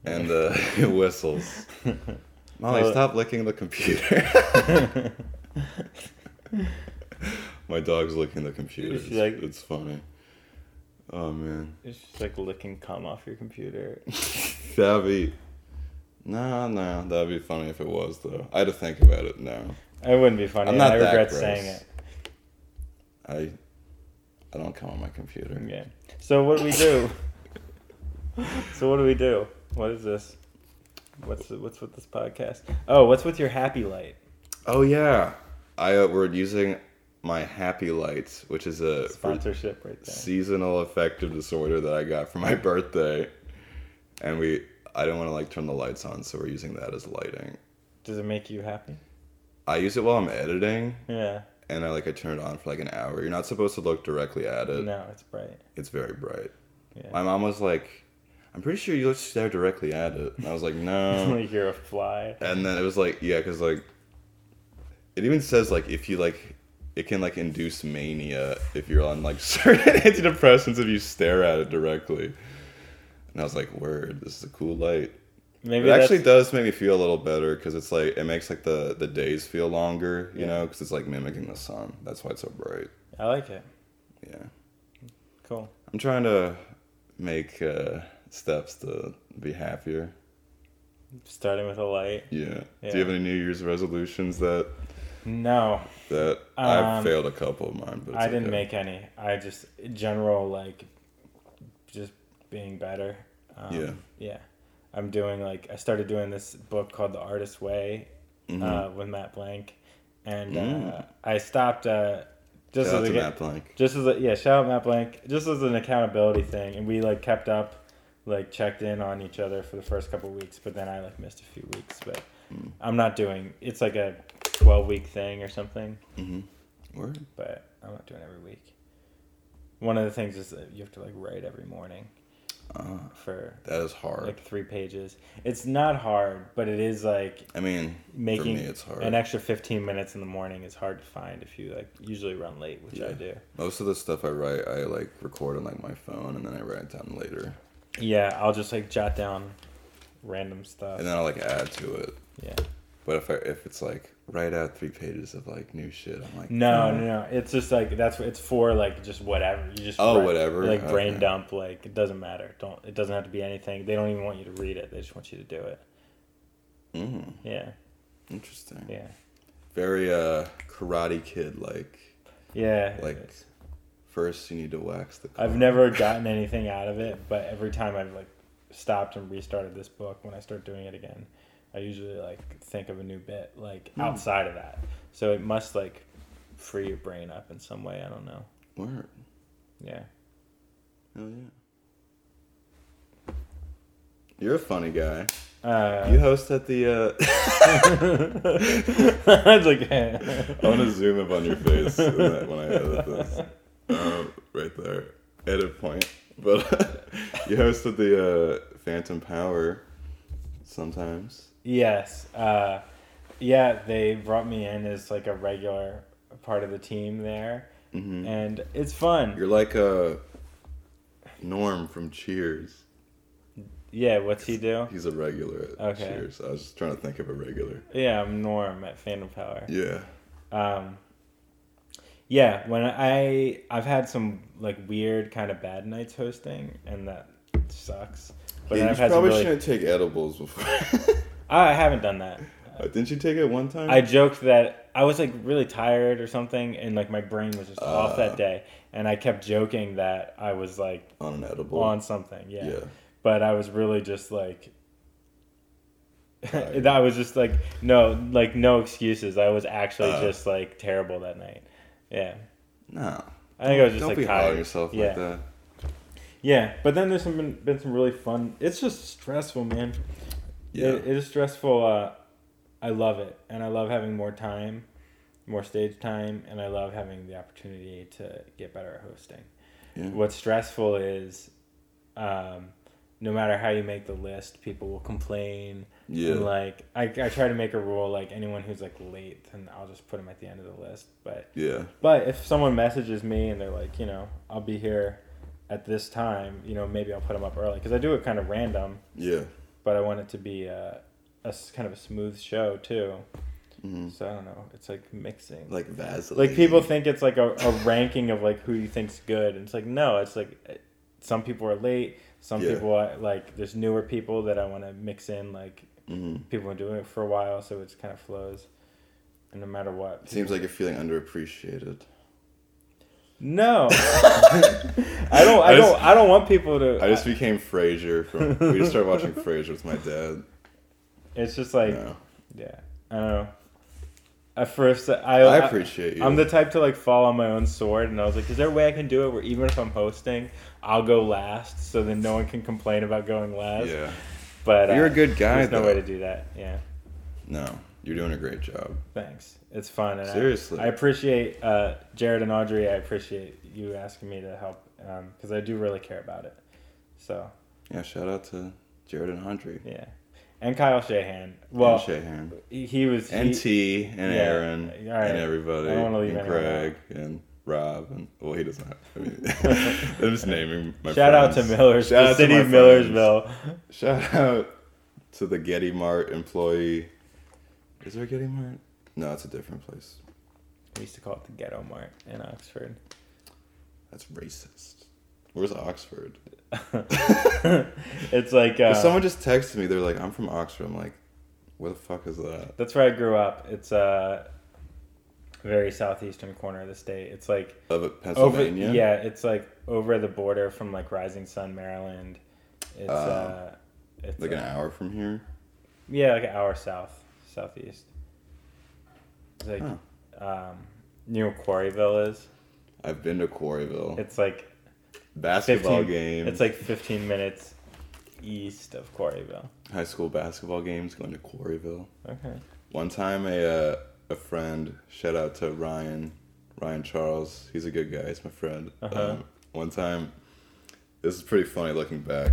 and uh, it whistles. Molly, Well- stop licking the computer. My dog's licking the computer. It's, like- it's funny. Oh man, It's just like licking cum off your computer. that'd be. No, no, that'd be funny if it was though. I had to think about it now. It wouldn't be funny. I'm not I regret gross. saying it. I, I don't come on my computer. Yeah. So what do we do? so what do we do? What is this? What's what's with this podcast? Oh, what's with your happy light? Oh yeah, I uh, we're using my Happy Lights, which is a Sponsorship right there. seasonal affective disorder that I got for my birthday, and we I don't want to like turn the lights on, so we're using that as lighting. Does it make you happy? I use it while I'm editing, Yeah. And I like I turn it on for like an hour. You're not supposed to look directly at it. No, it's bright. It's very bright. Yeah. My mom was like, "I'm pretty sure you just stare directly at it," and I was like, "No." like you're a fly. and then it was like, yeah, because like, it even says like if you like, it can like induce mania if you're on like certain antidepressants if you stare at it directly. And I was like, word, this is a cool light. Maybe it actually does make me feel a little better because it's like it makes like the the days feel longer, you Yeah. know, because it's like mimicking the sun. That's why it's so bright. I like it. Yeah, Cool. I'm trying to make uh, steps to be happier. Starting with a light. Yeah. Yeah. Do you have any New Year's resolutions that No, that I've Um, failed a couple of mine, but I didn't okay. make any. I just general like just being better. Um, Yeah. Yeah. I'm doing like I started doing this book called The Artist's Way Mhm. uh, with Matt Blank, and uh, Mm. I stopped uh, just Shout out as a, Matt Blank. just as a, yeah shout out Matt Blank just as an accountability thing, and we like kept up, like checked in on each other for the first couple weeks, but then I like missed a few weeks. But Mm. I'm not doing it's like a 12 week thing or something Mm-hmm. Word. but I'm not doing it every week. One of the things is that you have to like write every morning Ah, for that is hard. like three pages. It's not hard, but it is like I mean, making me, it's hard. an extra 15 minutes in the morning is hard to find if you like usually run late, which I do. Most of the stuff I write, I like record on like my phone, and then I write it down later, Yeah, I'll just like jot down random stuff. and then I'll like add to it. Yeah. But if I, if it's like write out three pages of like new shit, I'm like, No, no, no. It's just like that's it's for like just whatever. You just Oh, write- whatever? Like brain Okay. dump. Like it doesn't matter. Don't. It doesn't have to be anything. They don't even want you to read it. They just want you to do it. Mm, Yeah. interesting. Yeah. Very uh, Karate Kid like. Yeah. Like, First, you need to wax the. I've never gotten anything out of it, but every time I've like stopped and restarted this book, when I start doing it again, I usually like think of a new bit like Hmm. outside of that. So it must like free your brain up in some way. I don't know. Word. Yeah. Hell yeah. You're a funny guy. Uh, You host at the. Uh, I was like, I want to zoom up on your face when I, edit this. Um, right there, edit point. But you host at the uh, Phantom Power sometimes. Yes. Uh, yeah, they brought me in as like a regular part of the team there, hmm and it's fun. You're like a Norm from Cheers. Yeah, what's he do? He's a regular at Okay. Cheers. I was just trying to think of a regular. Yeah, I'm Norm at Phantom Power. Yeah. Um, yeah, when I I've had some like weird kind of bad nights hosting, and that sucks. But yeah, you I've probably really. shouldn't take edibles before. I haven't done that. Uh, Didn't you take it one time? I joked that I was like really tired or something, and like my brain was just off Uh. that day, and I kept joking that I was like on an edible. on something. Yeah. yeah. But I was really just like. I was just like no, like no excuses. I was actually Uh. just like terrible that night. Yeah, No. I think I was just Don't like be tired. yourself yeah. like that. Yeah, but then there's some been, been some really fun. It's just stressful, man. Yeah. It, it is stressful. Uh, I love it, and I love having more time, more stage time, and I love having the opportunity to get better at hosting. yeah. What's stressful is, um, no matter how you make the list, people will complain. Yeah. And like, I, I try to make a rule like anyone who's like late, then I'll just put them at the end of the list. But yeah. but if someone messages me and they're like, you know, I'll be here at this time, you know, maybe I'll put them up early because I do it kind of random, Yeah. But I want it to be a kind of a smooth show too. hmm So I don't know. It's like mixing. Like Vaseline. Like people think it's like a, a ranking of like who you think's good, and it's like no, it's like eh, some people are late, some Yeah. people are, like there's newer people that I want to mix in, like hmm people have been doing it for a while, so it kind of flows. And no matter what, It seems like you're feeling underappreciated. No, I don't. I, I just- don't. I don't want people to. I just became Frasier from. we just started watching Frasier with my dad. it's just like, Yeah. yeah, I don't know. At first, I I appreciate you. I'm the type to like fall on my own sword, and I was like, "Is there a way I can do it where even if I'm hosting, I'll go last, so then no one can complain about going last?" Yeah. But uh, You're a good guy, There's no way to do that. Yeah, No, you're doing a great job. thanks. It's fun, and I- Seriously. I, appreciate uh, Jared and Audrey. I appreciate you asking me to help because I do really care about it. So Yeah. Shout out to Jared and Audrey. yeah, and Kyle Shahan. Well, and Shahan. he, he was And T and Yeah, Aaron right. and everybody. I don't wanna leave and Greg and Rob and well he doesn't have I mean I'm just naming my Shout out to friends. Millers, Shout the out to city of friends. Millersville. Shout out to the Getty Mart employee. Is there a Getty Mart? No, it's a different place. We used to call it the Ghetto Mart in Oxford. That's racist. Where's Oxford? it's like uh, 'Cause someone just texted me. They're like, "I'm from Oxford." I'm like, "Where the fuck is that?" that's where I grew up. It's a very southeastern corner of the state. It's like Of it, over Pennsylvania. yeah, it's like over the border from like Rising Sun, Maryland. It's Oh. uh, it's Like an uh, hour from here. Yeah, like an hour south, southeast. It's like um, know Quarryville is. I've been to Quarryville. It's like basketball 15 games. It's like 15 minutes east of Quarryville. high school basketball games. Going to Quarryville. Okay. One time, a uh, a friend. Shout out to Ryan, Ryan Charles. He's a good guy. He's my friend. Uh-huh. Um, one time, this is pretty funny looking back,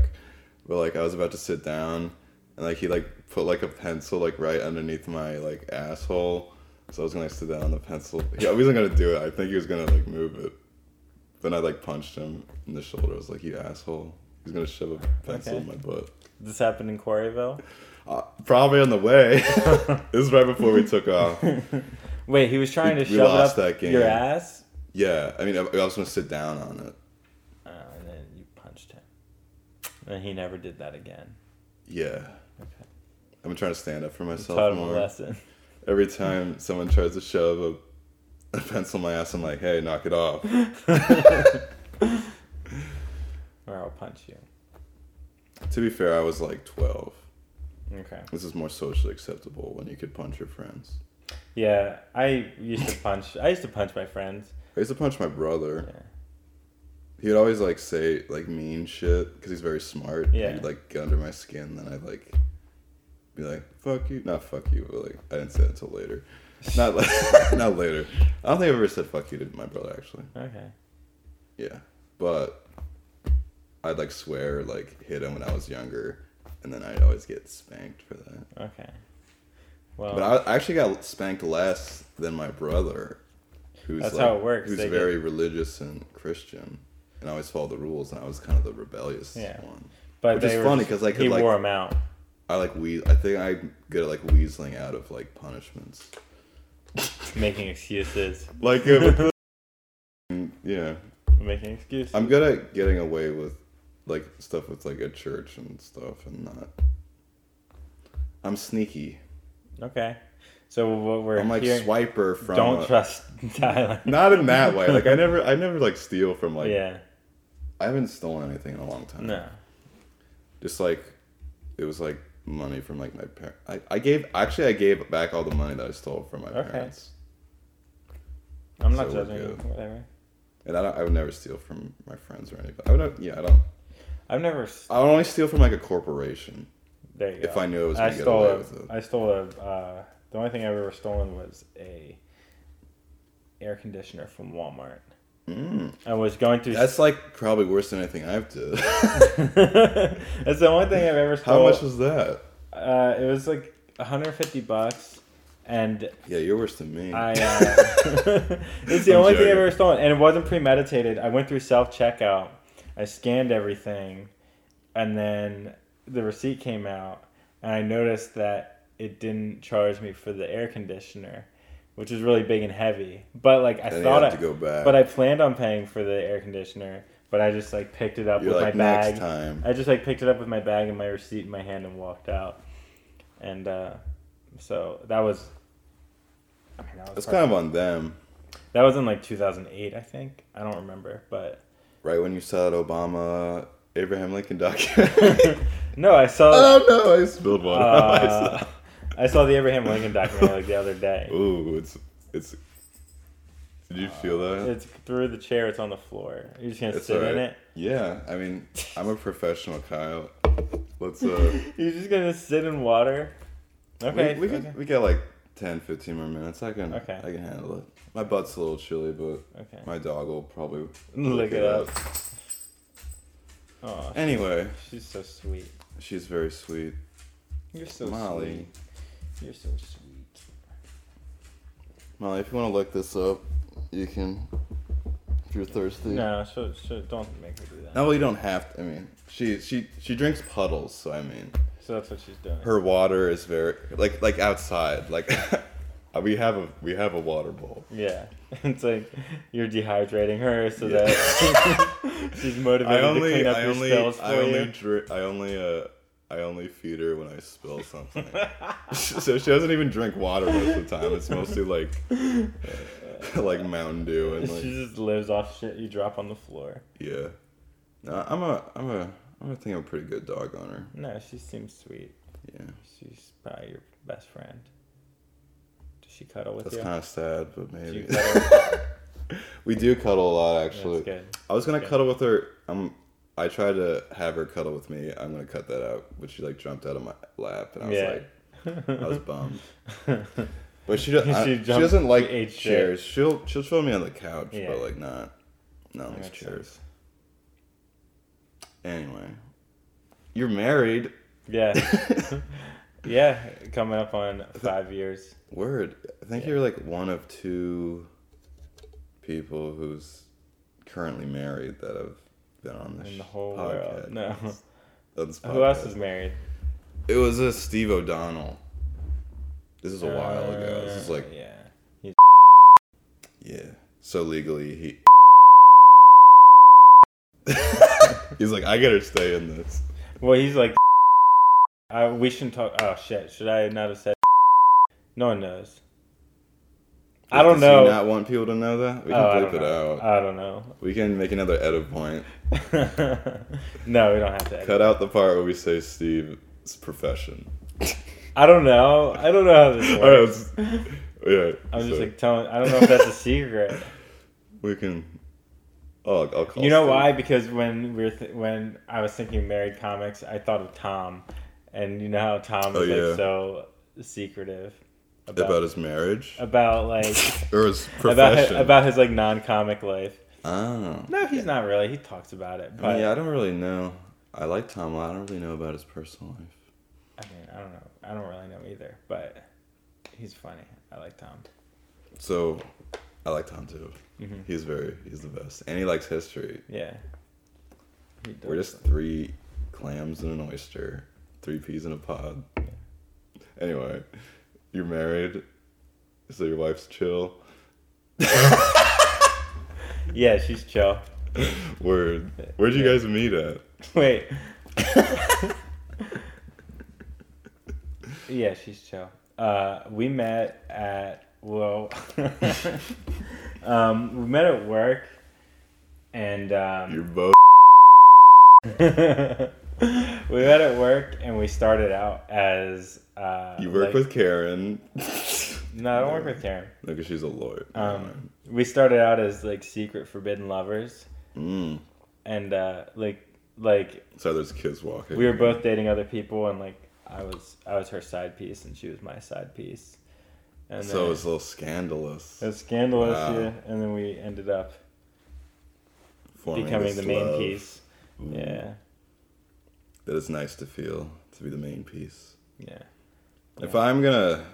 but like I was about to sit down, and like he like put like a pencil like right underneath my like asshole, so I was gonna sit down on the pencil. He wasn't gonna do it. I think he was gonna like move it. Then I like punched him in the shoulder. I was like, "You asshole!" He's gonna shove a pencil in my butt. This happened in Quarryville. Uh, probably on the way. this is right before we took off. Wait, he was trying We- to we shove lost up that game. your ass, Yeah, I mean, I, I was gonna sit down on it. oh, and then you punched him. And he never did that again. Yeah, I've trying to stand up for myself Taught him a lesson. Every time someone tries to shove a, a pencil in my ass, I'm like, "Hey, knock it off." Or I'll punch you. to be fair, I was like 12. Okay. This is more socially acceptable when you could punch your friends. Yeah, I used to punch. I used to punch my friends. I used to punch my brother. Yeah. he would always like say like mean shit because he's very smart. Yeah. He'd like get under my skin, then I'd like be like, "Fuck you," not "fuck you," but like I didn't say it until later. Not like not later. I don't think I've ever said "fuck you" to my brother actually. Okay. Yeah, but I'd like swear like hit him when I was younger, and then I'd always get spanked for that. Okay. Well, But I actually got spanked less than my brother, who's That's like, how it works. Who's They get- very religious and Christian, and I always followed the rules, and I was kind of the rebellious Yeah. one. but which is were funny 'cause I could, he like- wore him out. I like we. I think I'm good at like weaseling out of like punishments. making excuses. Like, uh, yeah, Making excuses. I'm good at getting away with like stuff with like a church and stuff, and not. I'm sneaky. Okay. So what we're I'm like hearing, swiper from. don't a- trust Tyler. Not in that way. Like I never, I never like steal from like. yeah. I haven't stolen anything in a long time. No. Just like, it was like money from like my parents. I, I gave actually I gave back all the money that I stole from my Okay. parents, I'm not So judging you. Whatever. and I don't, I would never steal from my friends or anybody. I would have yeah I don't. I've never. I would only steal from like a corporation There you if go. If I knew it was I stole. away A, with it. I stole a. Uh, the only thing I've ever stolen was a air conditioner from Walmart. Mm. I was going through. That's like probably worse than anything I've did. That's the only thing I've ever stolen. How much was that? Uh, it was like 150 bucks, and Yeah, you're worse than me. I. Uh, it's the I'm only thing I've ever stolen, and it wasn't premeditated. I went through self checkout. I scanned everything, and then the receipt came out, and I noticed that it didn't charge me for the air conditioner, which is really big and heavy. But like I and thought, I, to go back. but I planned on paying for the air conditioner. But I just like picked it up you're with like my bag. next time. I just like picked it up with my bag and my receipt in my hand and walked out. And uh, so that was. I mean, that was It's kind of on them, that was in like 2008, I think. I don't remember, but right when you saw that Obama Abraham Lincoln documentary. no, I saw. oh no, I spilled one. uh, I saw the Abraham Lincoln documentary like the other day. Ooh, it's it's. Did you feel that? It's through the chair. It's on the floor. You're just gonna It's sit in it. Yeah, I mean, I'm a professional, Kyle. Let's uh, You're just gonna sit in water. Okay. we, we okay. can we got like 10, 15 more minutes. I can Okay. I can handle it. My butt's a little chilly, but okay. my dog will probably Lick it up. Oh, Anyway, she's so sweet. she's very sweet. You're so Molly. sweet. You're so sweet. Molly, if you want to look this up, you can. If you're thirsty. No, so, so don't make her do that. No, well, you don't have to. I mean, she she she drinks puddles, so I mean, So that's what she's doing. her water is very like like outside. Like we have a we have a water bowl. Yeah, it's like you're dehydrating her so that she's motivated only to clean up I your only spills for I only you. drink I only uh I only feed her when I spill something. so she doesn't even drink water most of the time. It's mostly like uh, like Mountain Dew and she just lives off shit you drop on the floor. yeah. No, I'm a I'm a I'm a think I'm a pretty good dog owner. No, she seems sweet. Yeah, She's probably your best friend. Does she cuddle with that's you? That's kind of sad, but maybe we do cuddle a lot actually. That's good. I was gonna cuddle with her. I'm. I tried to have her cuddle with me. I'm gonna cut that out. But she like jumped out of my lap, and I was Yeah. like, I was bummed. But she, does, I- She she, doesn't like she ate shit. chairs. She'll she'll chill me on the couch, Yeah. but like not not these chairs. Anyway, you're married. yeah. yeah, coming up on five years. Word. I think Yeah. you're like one of two people who's currently married that have been on this In the whole podcast. world. No. Who else is married? It was a Steve O'Donnell. This is a while ago. This is Uh, like yeah. yeah. So legally he He's like, I gotta stay in this. Well, he's like, I, we shouldn't talk. Oh shit! Should I not have said? No one knows. I don't know. not want people to know that? We can Oh, it know. out. I don't know. We can make another edit point. no, we don't have to. Edit. Cut out the part where we say Steve's profession. I don't know. I don't know how this oh, Alright, works. yeah. I'm just like telling. I don't know if that's a secret. we can Oh, I'll call You know Steve. why? Because when we were th- when I was thinking married comics, I thought of Tom, and you know how Tom Oh, is yeah. like so secretive About his marriage about like or his about profession? his, about his like non-comic life. oh. No, he's not really. He talks about it, I but mean, I don't really know. I like Tom. I don't really know about his personal life. I mean, I don't know. I don't really know either, but he's funny. I like Tom. So, I like Tom too. hmm He's very, he's the best, and he likes history. Yeah. We're just three clams and an oyster, three peas in a pod. Anyway, you're married, so your wife's chill. Yeah, she's chill. Word. Where'd you guys meet at? Wait. yeah, she's chill. Uh, we met at well, um, we met at work, and um, You're both. we met at work, and we started out as uh, You work like- with Karen. no, I don't work with Karen. No, because she's a lawyer. Um, we started out as like secret forbidden lovers, mm. and uh, like like So there's kids walking. we were both dating other people and like I was I was her side piece and she was my side piece. And So it was a little scandalous. it was scandalous, Wow. yeah. And then we ended up forming becoming the main love. piece. Ooh. Yeah. That is nice to feel to be the main piece. Yeah. If I'm gonna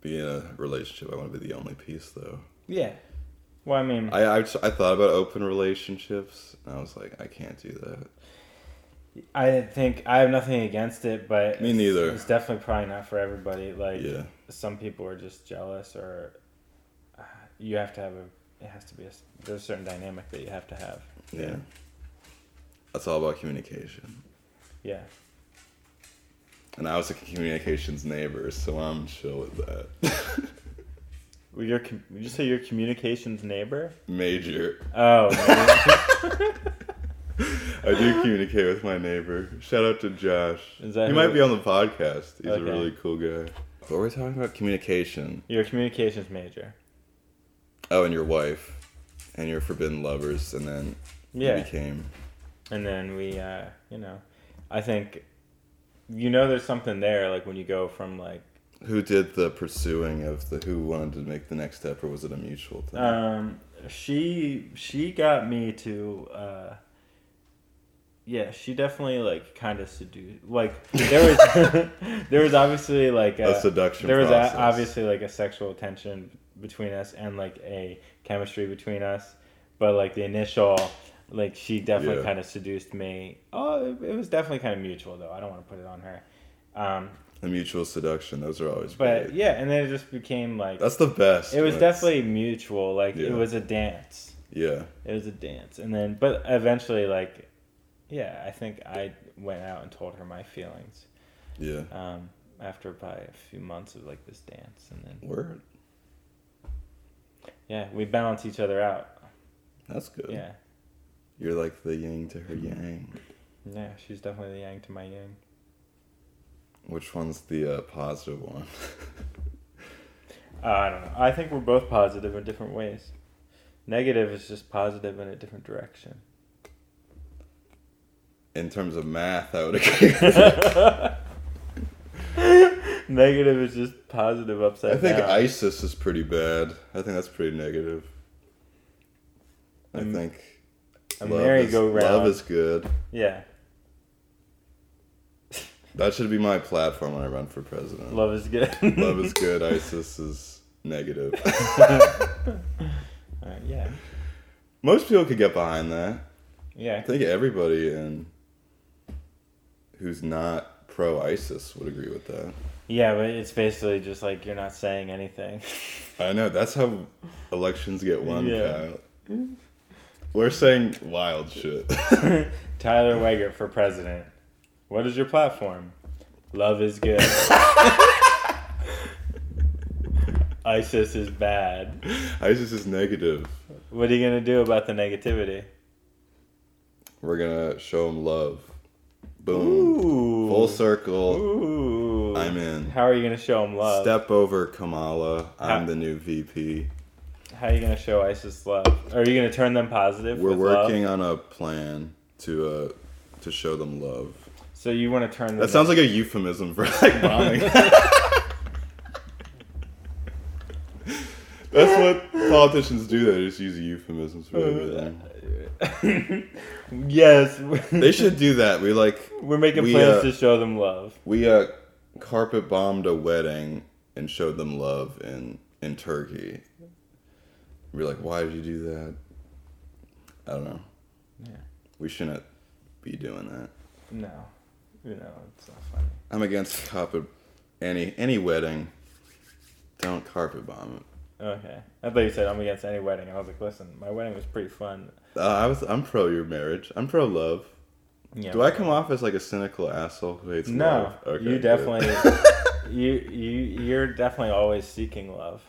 be in a relationship, I want to be the only piece, though. Yeah. Well, I mean, I, I I thought about open relationships, and I was like, I can't do that. I think I have nothing against it, but Me neither. It's definitely probably not for everybody. Like yeah, some people are just jealous, or uh, you have to have a. It has to be a. There's a certain dynamic that you have to have. yeah. That's all about communication. Yeah. And I was a communications neighbor, so I'm chill with that. Well, your com- you say your communications neighbor? Major. Oh. I do communicate with my neighbor. Shout out to Josh. Is that he might be on the podcast. He's Okay. a really cool guy. What were we talking about? Communication. You're communications major. Oh, and your wife, and your forbidden lovers, and then Yeah. you became. And then we, uh, you know, I think, you know, there's something there. Like when you go from like, Who did the pursuing of the? Who wanted to make the next step, or was it a mutual thing? um, she she got me to, uh, yeah, she definitely like kind of seduced. Like there was there was obviously like a a, seduction. there was a, obviously like a sexual tension between us and like a chemistry between us but like the initial like she definitely Yeah. kind of seduced me oh it, it was definitely kind of mutual though i don't want to put it on her um the mutual seduction. Those are always. but great. yeah and then it just became like that's the best. it was definitely mutual like Yeah. it was a dance Yeah, it was a dance and then but eventually like yeah i think i went out and told her my feelings yeah. um after probably a few months of like this dance and then Word. yeah we balance each other out That's good. yeah You're like the yin to her yang. Yeah, she's definitely the yang to my yang. Which one's the uh, positive one? Uh, I don't know. I think we're both positive in different ways. Negative is just positive in a different direction. In terms of math, I would agree. Negative is just positive upside I think down. ISIS is pretty bad. I think that's pretty negative. I Um, think a love merry-go-round. Is, love is good. Yeah, That should be my platform when I run for president. love is good. Love is good. ISIS is negative. Uh, yeah, Most people could get behind that. Yeah. I think everybody in who's not pro ISIS would agree with that. Yeah, but it's basically just like you're not saying anything. I know that's how elections get won, Yeah. Kyle. We're saying wild shit. Tyler Weigert for president. What is your platform? Love is good. ISIS is bad. ISIS is negative. What are you gonna do about the negativity? We're gonna show them love. Boom. Ooh. Full circle. Ooh. I'm in. How are you gonna show them love? Step over Kamala. I'm How- the new VP. How are you gonna show ISIS love? Are you gonna turn them positive? We're with love? working on a plan to uh to show them love. So you want to turn them? That sounds like a euphemism for like bombing. That's what politicians do. They just use euphemisms for everything. yes. They should do that. We like We're making we, plans uh, to show them love. we uh carpet bombed a wedding and showed them love in in Turkey. We're like, why did you do that? I don't know. Yeah. We shouldn't be doing that. No, you know it's not funny. I'm against carpet any any wedding. Don't carpet bomb it. Okay, I thought you said I'm against any wedding. I was like, listen, my wedding was pretty fun. Uh, I was I'm pro your marriage. I'm pro love. Yeah. Do I come off as like a cynical asshole who hates No, love? Okay, you definitely, you you you're definitely always seeking love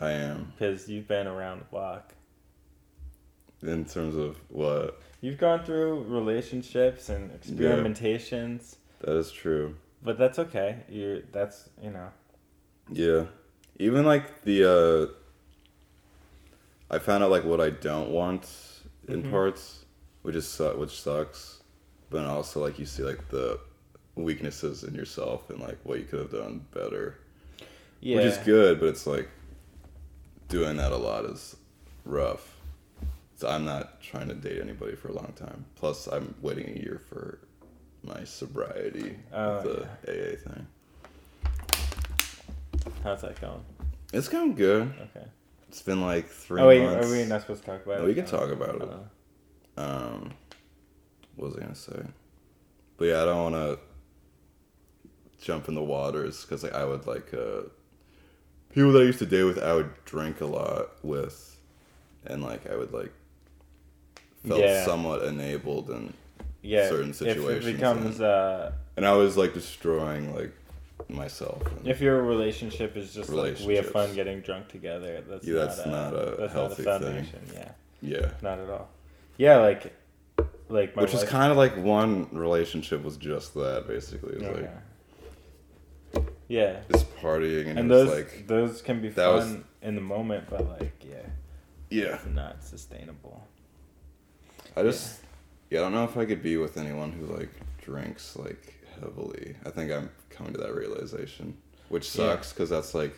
I am. because you've been around the block. In terms of what? You've gone through relationships and experimentations, That is true. but that's okay. You that's you know. Yeah. Even like the uh I found out like what I don't want in Mhm. parts, which is su- which sucks. But also like you see like the weaknesses in yourself and like what you could have done better. Yeah. Which is good, but it's like doing that a lot is rough. So I'm not trying to date anybody for a long time. Plus I'm waiting a year for my sobriety Oh, with the AA thing. How's that going? It's going good. Okay. It's been like three oh wait, months. are we not supposed to talk about No, it? we can talk about it. Uh, Um, what was I gonna say? But yeah, I don't want to jump in the waters because like I would like uh, people that I used to date with. I would drink a lot with, and like I would like felt Yeah. somewhat enabled and yeah. certain If situations it becomes and- uh, and I was like destroying like myself. And, if your relationship is just like we have fun getting drunk together, that's Yeah, not that's a, not a that's healthy not a thing. foundation. Yeah, yeah, not at all. Yeah, like like my which is kind of like one relationship was just that basically. It was Okay. like yeah, just partying and, and those like those can be fun was- in the moment, but like yeah, yeah. it's not sustainable. I just yeah. I don't know if I could be with anyone who like drinks like heavily. I think I'm coming to that realization, which Yeah. sucks because that's like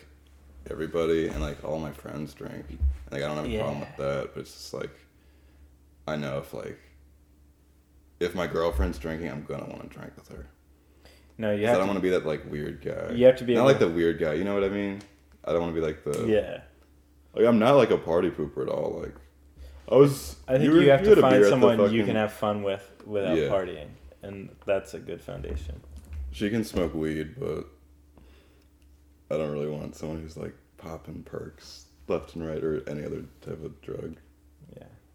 everybody and like all my friends drink. And, Like I don't have a problem with that, but it's just like I know if like if my girlfriend's drinking, I'm gonna want to drink with her. No, you 'Cause I don't to. want to be that like weird guy. You have to be not like the weird guy. You know what I mean? I don't want to be like the yeah, like I'm not like a party pooper at all. Like I was. I think were- you have had to find beer at the someone you can have fun with without Yeah. partying, and that's a good foundation. She can smoke weed, but I don't really want someone who's like popping perks left and right or any other type of drug.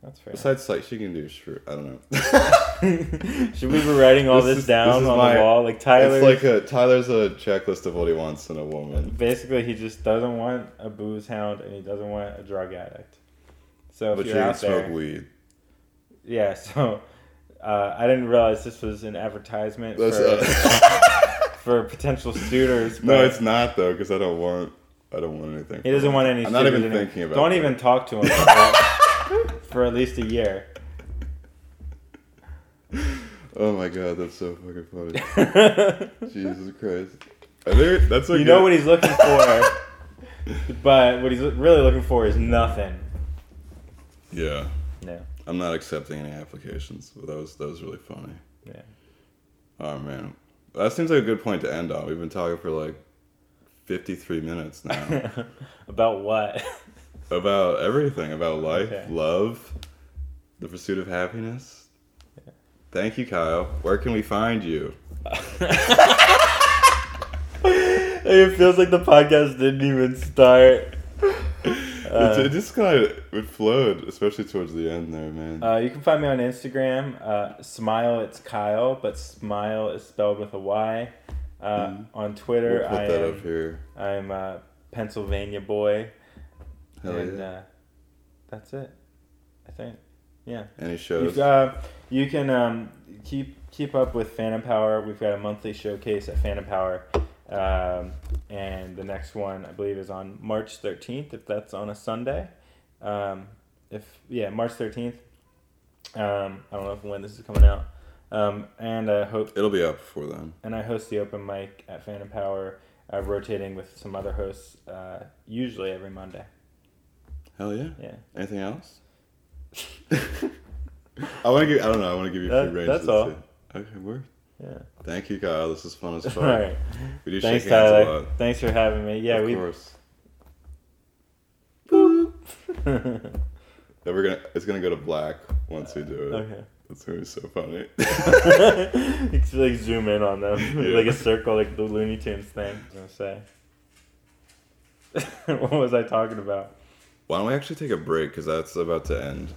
That's fair. Besides, like she can do sure. I don't know. Should we be writing all This this, is- down this on my- the wall? Like Tyler, It's like a Tyler's a checklist of what he wants in a woman. basically he just doesn't want a booze hound and he doesn't want a drug addict. So But you're can smoke weed. yeah. So uh, I didn't realize this was an advertisement That's, for, uh, for potential suitors. no, it's not though, because I don't want. I don't want anything. He doesn't want any. I'm not even thinking about. Don't that. even talk to him for, at least a year. Oh my god, that's so fucking funny. Jesus Christ. I think that's like you know what he's looking for, but what he's really looking for is nothing. Yeah, No. I'm not accepting any applications. But that was that was really funny. Yeah. Oh man, that seems like a good point to end on. We've been talking for like 53 minutes now About what? About everything, about life, Okay. love, the pursuit of happiness. Thank you, Kyle. Where can we find you? it feels like the podcast didn't even start. It- Uh, it just kind of it flowed, especially towards the end there, man. Uh, you can find me on Instagram. Uh, smile, it's Kyle, but smile is spelled with a Y. Uh, Mhm. On Twitter, we'll put I that am, up here. I'm a Pennsylvania boy, Hell and yeah. uh, that's it. I think. Yeah. Any shows? You, uh, you can um, keep keep up with Phantom Power. We've got a monthly showcase at Phantom Power, um, and the next one I believe is on March thirteenth. If that's on a Sunday, Um, if yeah, March thirteenth. Um, I don't know if when this is coming out. Um, and I hope It'll be up before then. and I host the open mic at Phantom Power, uh, rotating with some other hosts, uh, usually every Monday. Hell yeah. Yeah, Anything else? I want to give. I don't know. I want to give you That- free range. that's all. say- Okay, word. yeah. Thank you, Kyle. This is fun as fuck. All right. We do Thanks, shake hands a lot. Thanks for having me. Yeah, of we. course. Yeah, we're gonna. It's gonna go to black once we do it. okay. That's gonna be so funny. you can like zoom in on them, Yeah. like a circle, like the Looney Tunes thing. I was gonna say. what was I talking about? Why don't we actually take a break? Because that's about to end.